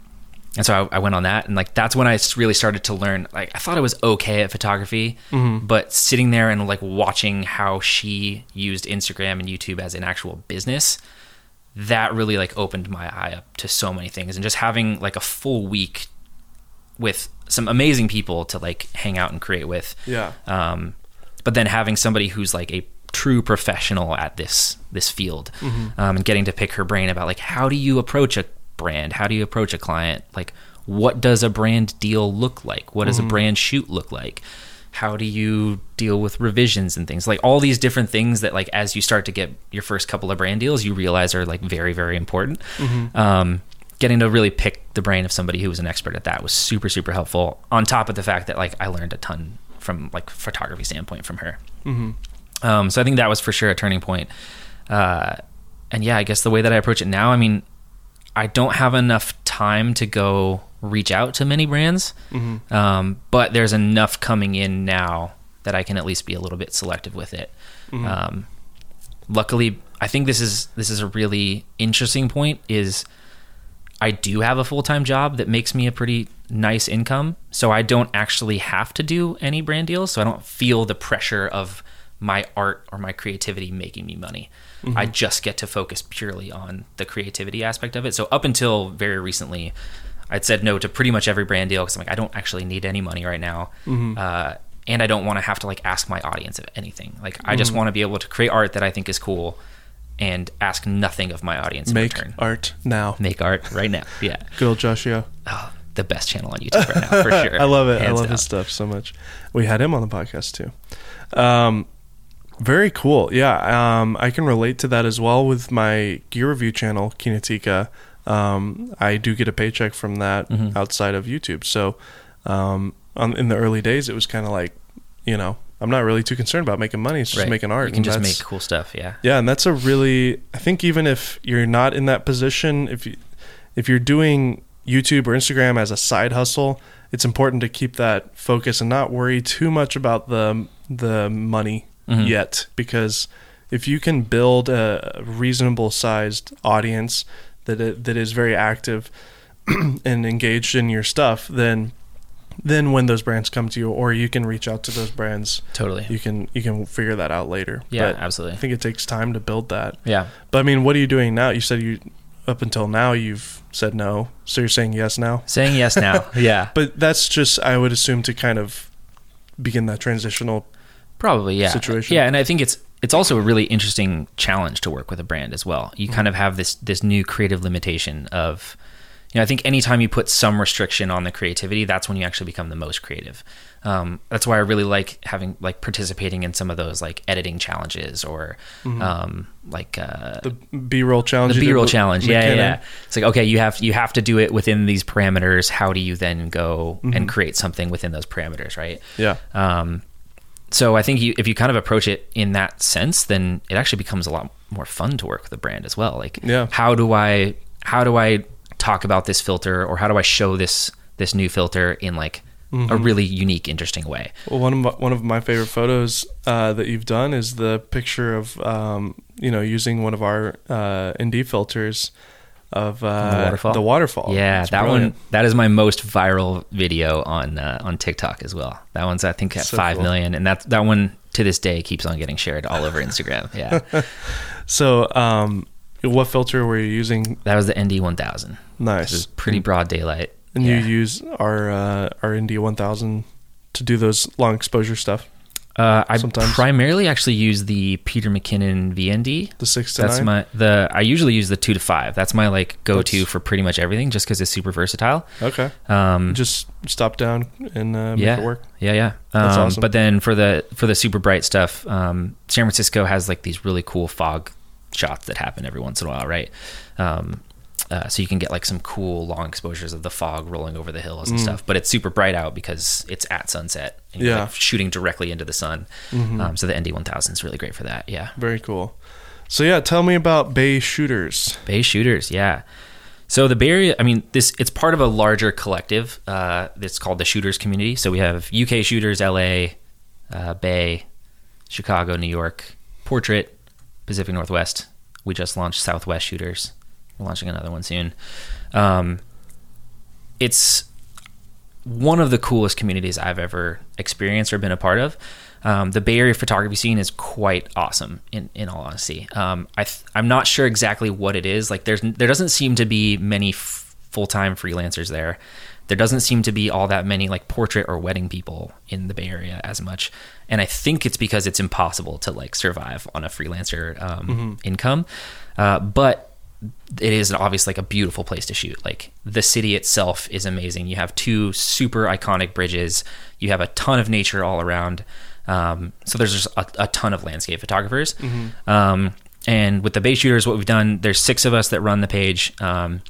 and so I, I went on that, and like that's when i really started to learn. Like I thought I was okay at photography, but sitting there and like watching how she used Instagram and YouTube as an actual business, that really like opened my eye up to so many things. And just having like a full week with some amazing people to like hang out and create with. Yeah. Um, but then having somebody who's like a true professional at this this field, um, and getting to pick her brain about like how do you approach a brand? How do you approach a client? Like what does a brand deal look like? What does a brand shoot look like? How do you deal with revisions and things like all these different things that like as you start to get your first couple of brand deals, you realize are like very very important. Um, getting to really pick the brain of somebody who was an expert at that was super super helpful. On top of the fact that like I learned a ton from like photography standpoint from her. Um, so I think that was for sure a turning point. Uh, and yeah, I guess the way that I approach it now, I mean, I don't have enough time to go reach out to many brands, um, but there's enough coming in now that I can at least be a little bit selective with it. Um, luckily, I think this is this is a really interesting point. Is I do have a full time job that makes me a pretty nice income, so I don't actually have to do any brand deals. So I don't feel the pressure of my art or my creativity making me money. I just get to focus purely on the creativity aspect of it. So up until very recently, I'd said no to pretty much every brand deal because I'm like, I don't actually need any money right now. Uh, and I don't want to have to like ask my audience of anything. Like, I just want to be able to create art that I think is cool and ask nothing of my audience in Make return. art now. Make art right now. Yeah. Good old Joshio. Oh, the best channel on YouTube right now, for sure. I love it. I love down. his stuff so much. We had him on the podcast too. Um, very cool. Yeah, um, I can relate to that as well with my gear review channel, Kinetica. Um, I do get a paycheck from that Mm-hmm. outside of YouTube. So, um, on, in the early days, it was kind of like, you know, I'm not really too concerned about making money. It's just Right. making art. You can just make cool stuff. Yeah. yeah, and that's a really I think even if you're not in that position, if you if you're doing YouTube or Instagram as a side hustle, it's important to keep that focus and not worry too much about the the money Mhm. yet because if you can build a reasonable sized audience that it, that is very active and engaged in your stuff, then then when those brands come to you or you can reach out to those brands, Totally. you can you can figure that out later. Yeah, But absolutely. I think it takes time to build that. Yeah. But I mean, what are you doing now? You said you up until now you've said no, so you're saying yes now. Saying yes now. yeah. But that's just I would assume to kind of begin that transitional. Probably, yeah. situation. Yeah, and I think it's it's also a really interesting challenge to work with a brand as well. You kind of have this this new creative limitation of you know, I think anytime you put some restriction on the creativity, that's when you actually become the most creative. Um, that's why I really like having like participating in some of those like editing challenges or um, like uh, The B-roll challenge. the B-roll challenge. Yeah, yeah, McKinnon. yeah. It's like okay, you have you have to do it within these parameters. How do you then go and create something within those parameters, right? Yeah. Um, so I think you, if you kind of approach it in that sense, then it actually becomes a lot more fun to work with a brand as well. Like, Yeah. how do I how do I talk about this filter, or how do I show this this new filter in like a Mm-hmm. really unique, interesting way? Well, one of my, one of my favorite photos uh, that you've done is the picture of um, you know using one of our uh, ND filters of uh, the waterfall. The waterfall. Yeah, It's that brilliant. one that is my most viral video on uh, on TikTok as well. That one's I think at So five cool. million, and that that one to this day keeps on getting shared all over Instagram. Yeah, So, um, what filter were you using? that was the ND one thousand. Nice. This is pretty broad daylight. And Yeah. you use our uh, our ND 1000 to do those long exposure stuff. Uh, I Sometimes. primarily actually use the Peter McKinnon VND. The six to That's nine. my the. I usually use the two to five. That's my like go to for pretty much everything, just because it's super versatile. okay. Um, Just stop down and uh, make yeah, it work. yeah, yeah. That's um, awesome. But then for the for the super bright stuff, um, San Francisco has like these really cool fog shots that happen every once in a while, right? Um, uh, so you can get like some cool long exposures of the fog rolling over the hills and stuff. But it's super bright out because it's at sunset. And you're Mm. Yeah. like shooting directly into the sun. Um, so the ND1000 is really great for that. Yeah. Very cool. So yeah, tell me about Bay Shooters. Bay Shooters, yeah. So the Bay Area, I mean, this it's part of a larger collective uh, that's called the Shooters Community. So we have UK Shooters, LA, uh, Bay, Chicago, New York, Portrait, Pacific Northwest. We just launched Southwest Shooters. We're launching another one soon. Um, it's one of the coolest communities I've ever experienced or been a part of. Um, the Bay Area photography scene is quite awesome. In in all honesty, um, I th- I'm not sure exactly what it is. Like there's there doesn't seem to be many f- full time freelancers there. There doesn't seem to be all that many like portrait or wedding people in the Bay Area as much, and I think it's because it's impossible to like survive on a freelancer um, income. Uh, but it is obviously like a beautiful place to shoot. Like the city itself is amazing. You have two super iconic bridges. You have a ton of nature all around. Um, so there's just a, a ton of landscape photographers. Um, and with the Bay Shooters, what we've done, there's six of us that run the page. Um,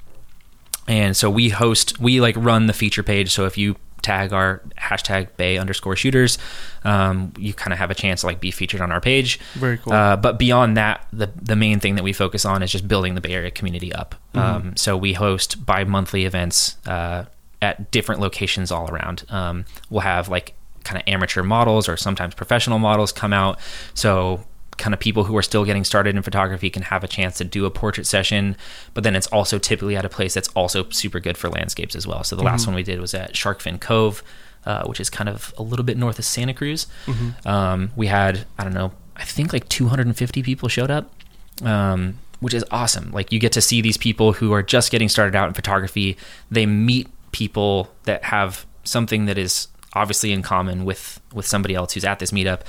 and so we host, we like run the feature page. So if you tag our hashtag Bay underscore shooters, um, you kind of have a chance to like be featured on our page. Very cool. Uh, but beyond that, the the main thing that we focus on is just building the Bay Area community up. Um, so we host bi-monthly events uh, at different locations all around. Um, we'll have like kind of amateur models or sometimes professional models come out. So kind of people who are still getting started in photography can have a chance to do a portrait session but then it's also typically at a place that's also super good for landscapes as well. So the last one we did was at sharkfin cove uh, which is kind of a little bit north of santa cruz. Um, we had i don't know i think like 250 people showed up um, which is awesome. Like you get to see these people who are just getting started out in photography. They meet people that have something that is obviously in common with with somebody else who's at this meetup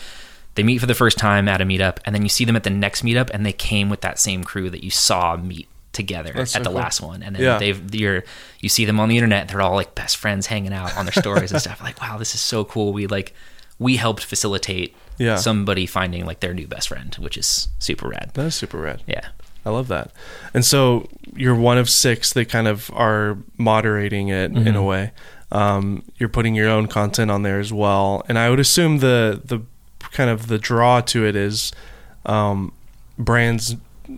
they meet for the first time at a meetup and then you see them at the next meetup and they came with that same crew that you saw meet together That's at so the cool. last one and then Yeah. they've you're you see them on the internet they're all like best friends hanging out on their stories and stuff like wow this is so cool we like we helped facilitate Yeah. somebody finding like their new best friend which is super rad That is super rad. yeah I love that. And so you're one of six that kind of are moderating it in a way. Um, you're putting your own content on there as well, and I would assume the the kind of the draw to it is um, brands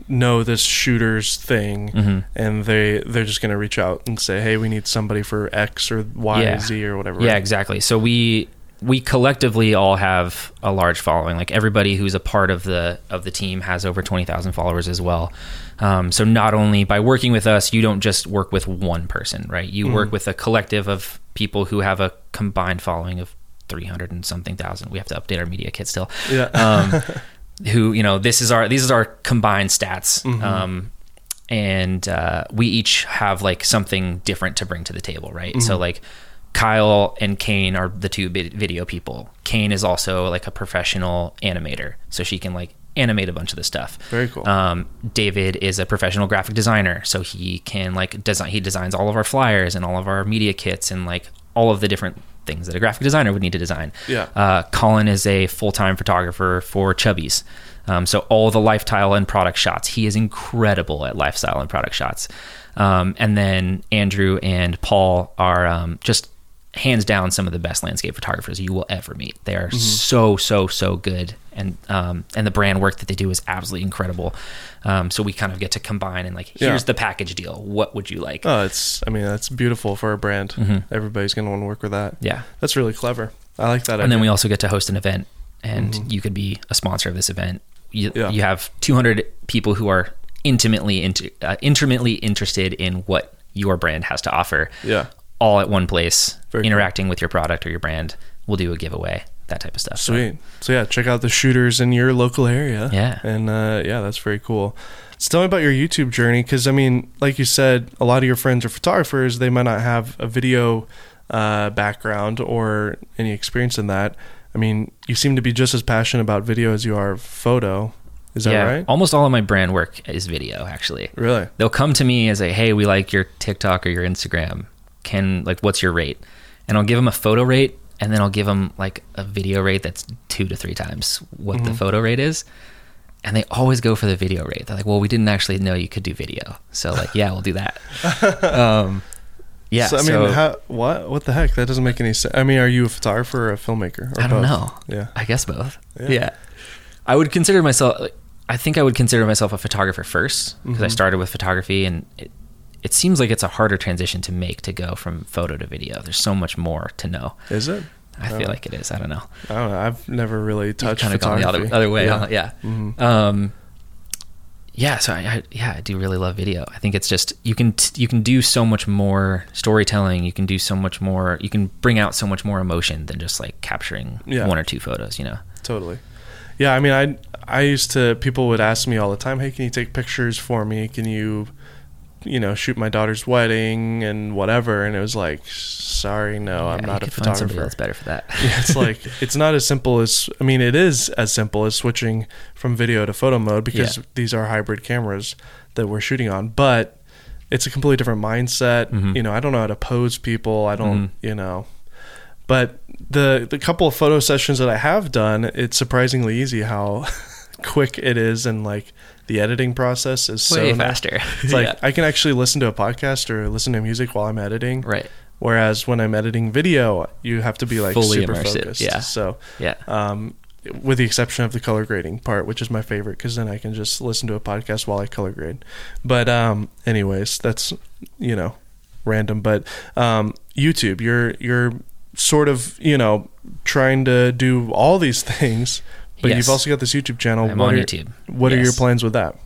know this shooters thing, Mhm. and they they're just gonna reach out and say, hey, we need somebody for X or Y Yeah. or Z or whatever. Yeah, exactly. So we we collectively all have a large following. Like everybody who's a part of the of the team has over twenty thousand followers as well. Um, so not only by working with us, you don't just work with one person, right? You work with a collective of people who have a combined following of three hundred and something thousand. We have to update our media kit still. Yeah. Um, who you know this is our these are our combined stats. Um, and uh, we each have like something different to bring to the table, right? So like Kyle and Kane are the two video people. Kane is also like a professional animator, so she can like animate a bunch of the stuff. Very cool. Um, David is a professional graphic designer, so he can like design. He designs all of our flyers and all of our media kits and like all of the different things that a graphic designer would need to design. Yeah. Uh, Colin is a full time photographer for Chubbies. Um, so all the lifestyle and product shots. He is incredible at lifestyle and product shots. Um, and then Andrew and Paul are um, just hands down some of the best landscape photographers you will ever meet. They are so so so good, and um, and the brand work that they do is absolutely incredible. Um, so we kind of get to combine and like, Yeah. here's the package deal. What would you like? Oh, it's. I mean, that's beautiful for a brand. Mm-hmm. Everybody's gonna want to work with that. yeah. That's really clever. I like that. and then we also get to host an event and you could be a sponsor of this event you, Mm-hmm. Yeah. you have 200 people who are intimately into, uh, intimately interested in what your brand has to offer Yeah. all at one place Very cool. interacting with your product or your brand we'll do a giveaway that type of stuff So, Sweet. So yeah, check out the shooters in your local area. Yeah. And uh, yeah, that's very cool. So tell me about your YouTube journey, because I mean, like you said, a lot of your friends are photographers. They might not have a video uh, background or any experience in that. I mean, you seem to be just as passionate about video as you are photo. Is that yeah right? almost all of my brand work is video actually Really? they'll come to me as a hey we like your tiktok or your instagram can like what's your rate and i'll give them a photo rate and then i'll give them like a video rate that's two to three times what Mm-hmm. the photo rate is and they always go for the video rate. They're like, "Well, we didn't actually know you could do video, so like, yeah, we'll do that." um, yeah. So I mean, so- how, what what the heck? That doesn't make any sense. I mean, are you a photographer or a filmmaker? Or I don't both? know. Yeah. I guess both. Yeah. Yeah. I would consider myself. I think I would consider myself a photographer first because I Mhm. started with photography, and it, it seems like it's a harder transition to make to go from photo to video. There's so much more to know. Is it? I feel Oh. like it is. I don't know. I don't know. I've never really touched kind of gone the other, other way. huh? Yeah. Mhm. Um, yeah. So I, I, yeah, I do really love video. I think it's just you can t- you can do so much more storytelling. You can do so much more. You can bring out so much more emotion than just like capturing Yeah. one or two photos. You know. Totally. Yeah, I mean, I I used to. People would ask me all the time, "Hey, can you take pictures for me? Can you, you know, shoot my daughter's wedding and whatever?" And it was like, "Sorry, no, I'm Yeah, not you a could find somebody photographer." else better for that. yeah, it's like it's not as simple as I mean it is as simple as switching from video to photo mode because Yeah. these are hybrid cameras that we're shooting on, but it's a completely different mindset. Mhm. You know, I don't know how to pose people. I don't, Mhm. you know. But the the couple of photo sessions that I have done, it's surprisingly easy how quick it is and like the editing process is so way nice. faster. It's like Yeah. I can actually listen to a podcast or listen to music while I'm editing. right. Whereas when I'm editing video, you have to be like Fully super immersive, focused. yeah. So, Yeah. um, with the exception of the color grading part, which is my favorite, because then I can just listen to a podcast while I color grade. But, um, anyways, that's you know, random. But um, YouTube, you're you're sort of you know trying to do all these things, but Yes. you've also got this YouTube channel. I'm what on are your- YouTube. What are your plans with that?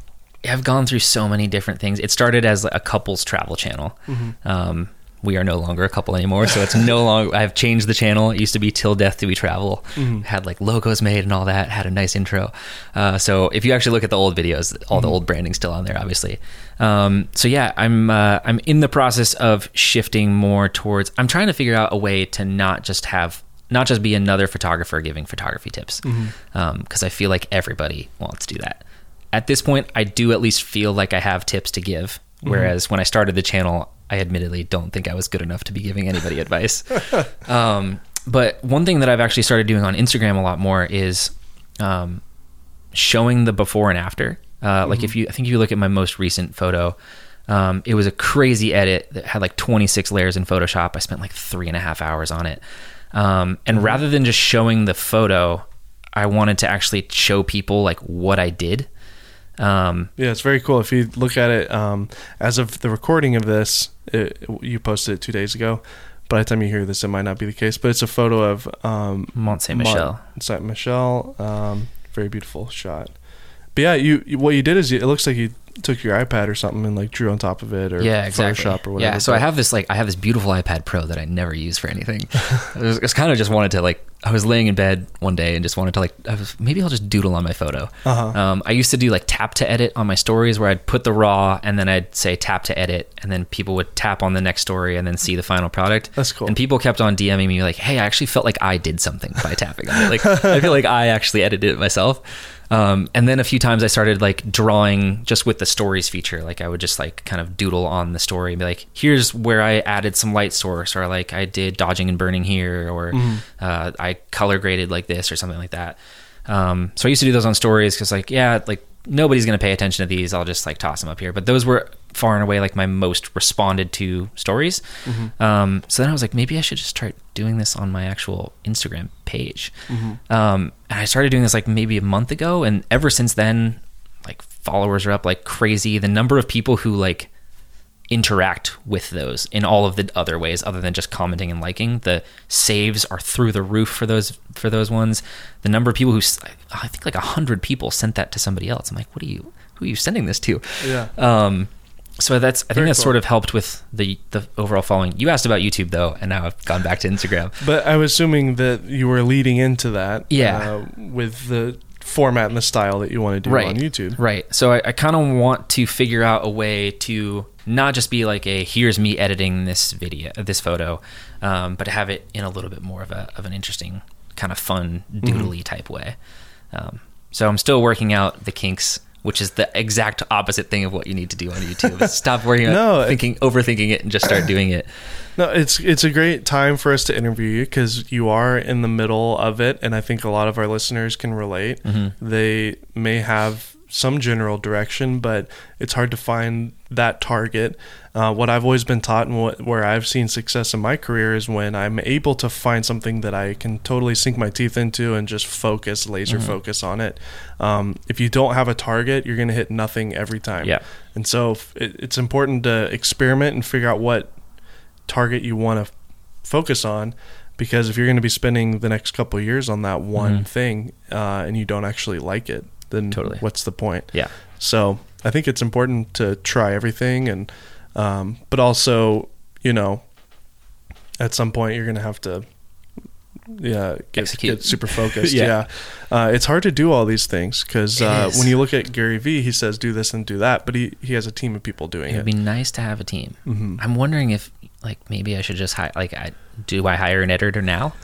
I've gone through so many different things. It started as a couples travel channel. Mm-hmm. Um, we are no longer a couple anymore, so it's no longer. I've changed the channel. It used to be "Till Death Do We Travel." Mhm. Had like logos made and all that. Had a nice intro. Uh, so if you actually look at the old videos, all the old branding's still on there, obviously. Um, so yeah, I'm uh, I'm in the process of shifting more towards. I'm trying to figure out a way to not just have not just be another photographer giving photography tips, because I feel like everybody wants to do that. At this point, I do at least feel like I have tips to give. Whereas when I started the channel, I admittedly don't think I was good enough to be giving anybody advice. Um, but one thing that I've actually started doing on Instagram a lot more is um, showing the before and after. Uh, Like if you, I think if you look at my most recent photo, um, it was a crazy edit that had like 26 layers in Photoshop. I spent like three and a half hours on it. Um, and rather than just showing the photo, I wanted to actually show people like what I did. Um, Yeah, it's very cool. If you look at it, um, as of the recording of this, it, you posted it two days ago. By the time you hear this, it might not be the case, but it's a photo of um, Mont Saint Michel. Mont Saint Michel. Um, very beautiful shot. But yeah, you, you what you did is you, it looks like you took your iPad or something and like drew on top of it or yeah, exactly. Photoshop or whatever. Yeah, so I have this like I have this beautiful iPad Pro that I never use for anything. I was, was kind of just wanted to like I was laying in bed one day and just wanted to like I was maybe I'll just doodle on my photo. Uh-huh. Um, I used to do like tap to edit on my stories where I'd put the raw and then I'd say tap to edit and then people would tap on the next story and then see the final product. That's cool. And people kept on DMing me like, "Hey, I actually felt like I did something by tapping on it. Like I feel like I actually edited it myself." Um, and then a few times I started like drawing just with the stories feature. Like I would just like kind of doodle on the story and be like, here's where I added some light source, or like I did dodging and burning here, or uh, I color graded like this, or something like that. Um, so I used to do those on stories because like, yeah, like nobody's going to pay attention to these. I'll just like toss them up here. But those were far and away like my most responded to stories. Um, so then I was like, maybe I should just start doing this on my actual Instagram page. Um, and I started doing this like maybe a month ago, and ever since then, like followers are up like crazy. The number of people who like interact with those in all of the other ways other than just commenting and liking the saves are through the roof for those for those ones the number of people who i think like a hundred people sent that to somebody else i'm like what are you who are you sending this to Yeah. um so that's i think that's cool. sort of helped with the the overall following you asked about youtube though and now i've gone back to instagram But I was assuming that you were leading into that. Yeah. Uh, with the format and the style that you want to do on YouTube. Right. So I, I kind of want to figure out a way to not just be like a here's me editing this video, this photo, um, but to have it in a little bit more of a of an interesting kind of fun Mm-hmm. doodly type way. Um, so I'm still working out the kinks which is the exact opposite thing of what you need to do on YouTube. Stop worrying No, about thinking, overthinking it, and just start doing it. No, it's it's a great time for us to interview you because you are in the middle of it, and I think a lot of our listeners can relate. Mm-hmm. They may have some general direction, but it's hard to find that target. Uh, what I've always been taught and what, where I've seen success in my career is when I'm able to find something that I can totally sink my teeth into and just focus, laser focus on it. Um, if you don't have a target, you're going to hit nothing every time. Yeah. And so it, it's important to experiment and figure out what target you want to f- focus on because if you're going to be spending the next couple of years on that one Mhm. thing uh, and you don't actually like it then Totally. what's the point Yeah. so i think it's important to try everything and um, but also you know at some point you're going to have to yeah get, get super focused Yeah. yeah, Uh, it's hard to do all these things because uh, when you look at gary vee he says do this and do that but he, he has a team of people doing It it would be nice to have a team. Mhm. I'm wondering if, like, maybe I should just hire. Like, I do I hire an editor now?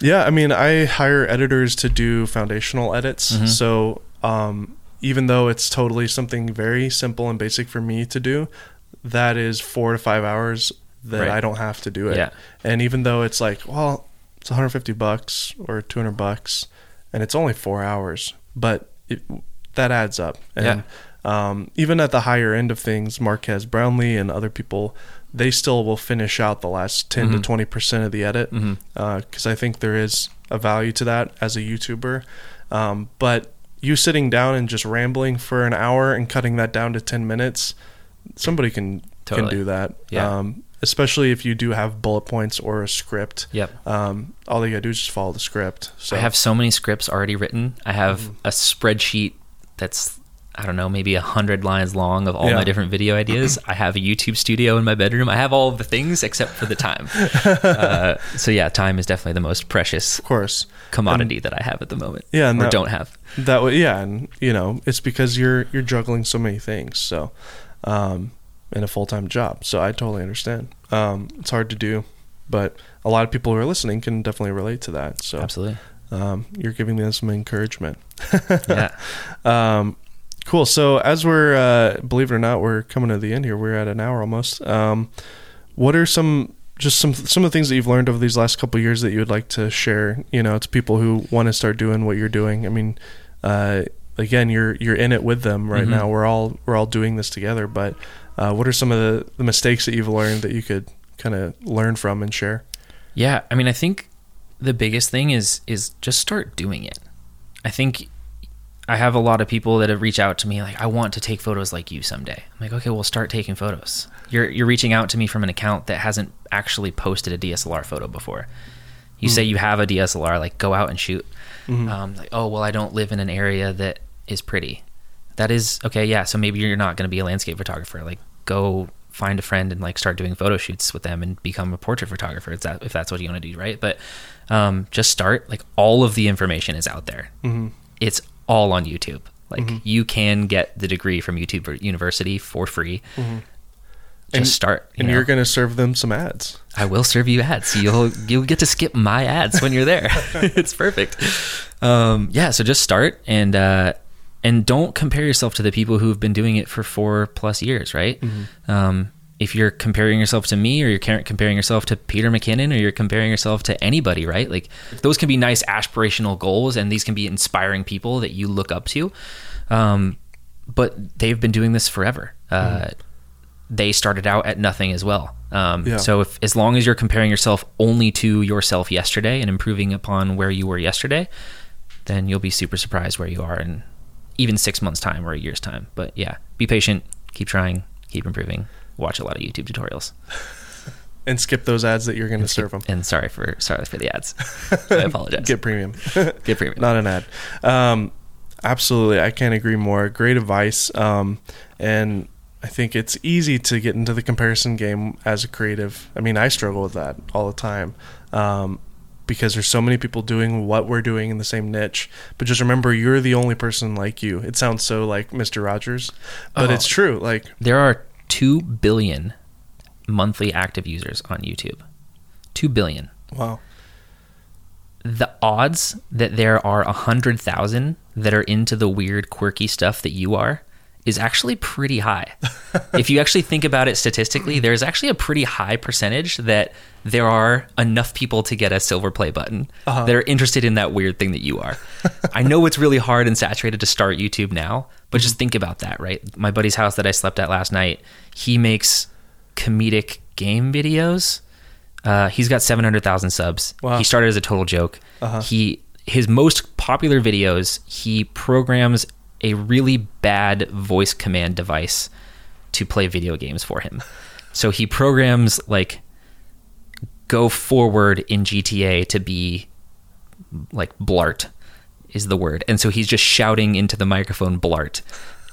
Yeah, I mean, I hire editors to do foundational edits. Mhm. So, um, even though it's totally something very simple and basic for me to do, that is four to five hours that Right. I don't have to do it. Yeah. And even though it's like, well, it's 150 bucks or 200 bucks, and it's only four hours, but it, that adds up. And um, even at the higher end of things, Marques Brownlee and other people, they still will finish out the last 10 Mhm. to 20 percent of the edit because I think there is a value to that as a YouTuber. Um, but you sitting down and just rambling for an hour and cutting that down to 10 minutes, somebody can Totally. can do that. Yeah. Um, especially if you do have bullet points or a script. Yep. Um, all they gotta do is just follow the script. So I have so many scripts already written. I have Mhm. a spreadsheet that's I don't know, maybe a hundred lines long of all Yeah. my different video ideas. I have a YouTube studio in my bedroom. I have all of the things except for the time. uh, so yeah, time is definitely the most precious of course. commodity that I have at the moment. Yeah, and or that- don't have. That way, yeah, and you know, it's because you're you're juggling so many things. So, um, in a full time job. So I totally understand. Um, it's hard to do, but a lot of people who are listening can definitely relate to that. So, Absolutely. um, you're giving them some encouragement. Yeah. Um, cool. So as we're, uh, believe it or not, we're coming to the end here. We're at an hour almost. Um, what are some just some some of the things that you've learned over these last couple of years that you would like to share? You know, to people who want to start doing what you're doing. I mean, uh, again, you're you're in it with them right Mhm. now. We're all we're all doing this together. But uh, what are some of the, the mistakes that you've learned that you could kind of learn from and share? Yeah, I mean, I think the biggest thing is is just start doing it. I think I have a lot of people that have reached out to me like, I want to take photos like you someday. I'm like, okay, well, start taking photos. You're you're reaching out to me from an account that hasn't actually posted a DSLR photo before. You say you have a DSLR, like go out and shoot. Mhm. Um, like, oh well, I don't live in an area that is pretty. That is okay, yeah. So maybe you're not going to be a landscape photographer. Like, go find a friend and like start doing photo shoots with them and become a portrait photographer. If that if that's what you want to do, right? But um, just start. Like, all of the information is out there. Mm-hmm. It's all on YouTube. Like, Mhm. you can get the degree from YouTube University for free. Mhm. Just And- start. You And know? you're going to serve them some ads. I will serve you ads. You'll you'll get to skip my ads when you're there. it's perfect. Um, yeah, so just start and uh, and don't compare yourself to the people who've been doing it for four plus years, right? Um, if you're comparing yourself to me, or you're comparing yourself to Peter McKinnon, or you're comparing yourself to anybody, right? Like those can be nice aspirational goals, and these can be inspiring people that you look up to. Um, but they've been doing this forever. Uh, they started out at nothing as well. Um, Yeah. So if as long as you're comparing yourself only to yourself yesterday and improving upon where you were yesterday, then you'll be super surprised where you are in even six months time or a year's time. But yeah, be patient, keep trying, keep improving. Watch a lot of YouTube tutorials. And skip those ads that you're going to serve them. And sorry for sorry for the ads. I apologize. Get premium. Get premium. Not an ad. Um, absolutely. I can't agree more. Great advice. Um, and I think it's easy to get into the comparison game as a creative. I mean, I struggle with that all the time. Um, because there's so many people doing what we're doing in the same niche. But just remember, you're the only person like you. It sounds so like Mr. Rogers, but Oh. it's true. Like, There are two billion monthly active users on YouTube. Two billion. wow. the odds that there are a hundred thousand that are into the weird quirky stuff that you are is actually pretty high. if you actually think about it statistically, there's actually a pretty high percentage that there are enough people to get a silver play button Uh-huh. that are interested in that weird thing that you are. I know it's really hard and saturated to start YouTube now, but just think about that, right? My buddy's house that I slept at last night, he makes comedic game videos. Uh, he's got 700,000 subs. Wow. He started as a total joke. Uh-huh. He his most popular videos, he programs a really bad voice command device to play video games for him. So he programs like go forward in GTA to be like blart is the word. And so he's just shouting into the microphone blart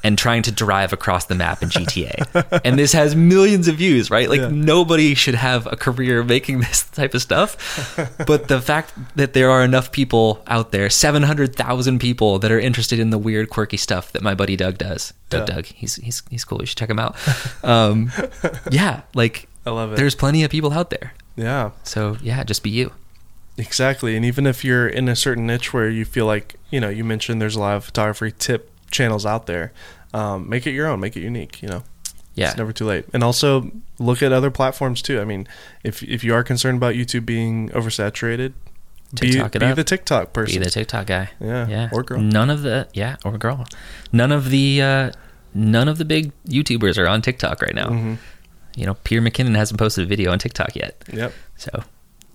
and trying to drive across the map in GTA. and this has millions of views, right? Like Yeah. nobody should have a career making this type of stuff. but the fact that there are enough people out there, 700,000 people that are interested in the weird quirky stuff that my buddy Doug does. Doug Yeah. Doug, he's he's he's cool. You should check him out. Um, yeah, like I love it. there's plenty of people out there. Yeah, So, yeah, just be you. Exactly. And even if you're in a certain niche where you feel like, you know, you mentioned there's a lot of photography tip channels out there, um, make it your own, make it unique, you know. Yeah. It's never too late. And also look at other platforms too. I mean, if if you are concerned about YouTube being oversaturated, be, TikTok it be up. the TikTok person. Be the TikTok guy. Yeah, Yeah. or girl. None of the yeah, or girl. None of the uh none of the big YouTubers are on TikTok right now. Mhm. You know, Peter McKinnon hasn't posted a video on TikTok yet. Yep. So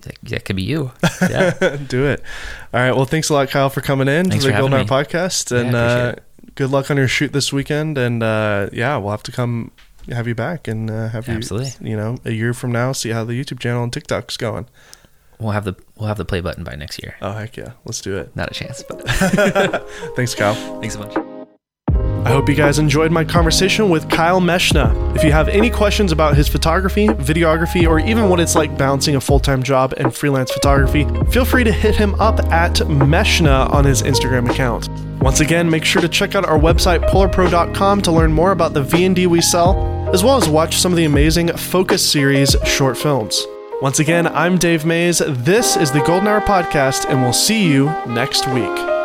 that, that could be you. Yeah. Do it. All right. Well, thanks a lot, Kyle, for coming in Thanks to the Golden Hour podcast. And appreciate uh, good luck on your shoot this weekend. And uh, yeah, we'll have to come have you back and uh, have you, you know, a year from now, see how the YouTube channel and TikTok's going. we'll have the we'll have the play button by next year. Oh, heck yeah. Let's do it. Not a chance, but Thanks, Kyle. thanks so much. I hope you guys enjoyed my conversation with Kyle Meshna. If you have any questions about his photography, videography, or even what it's like balancing a full time job and freelance photography, feel free to hit him up at Meshna on his Instagram account. Once again, make sure to check out our website polarpro.com to learn more about the VND we sell, as well as watch some of the amazing Focus series short films. Once again, I'm Dave Mays. This is the Golden Hour Podcast, and we'll see you next week.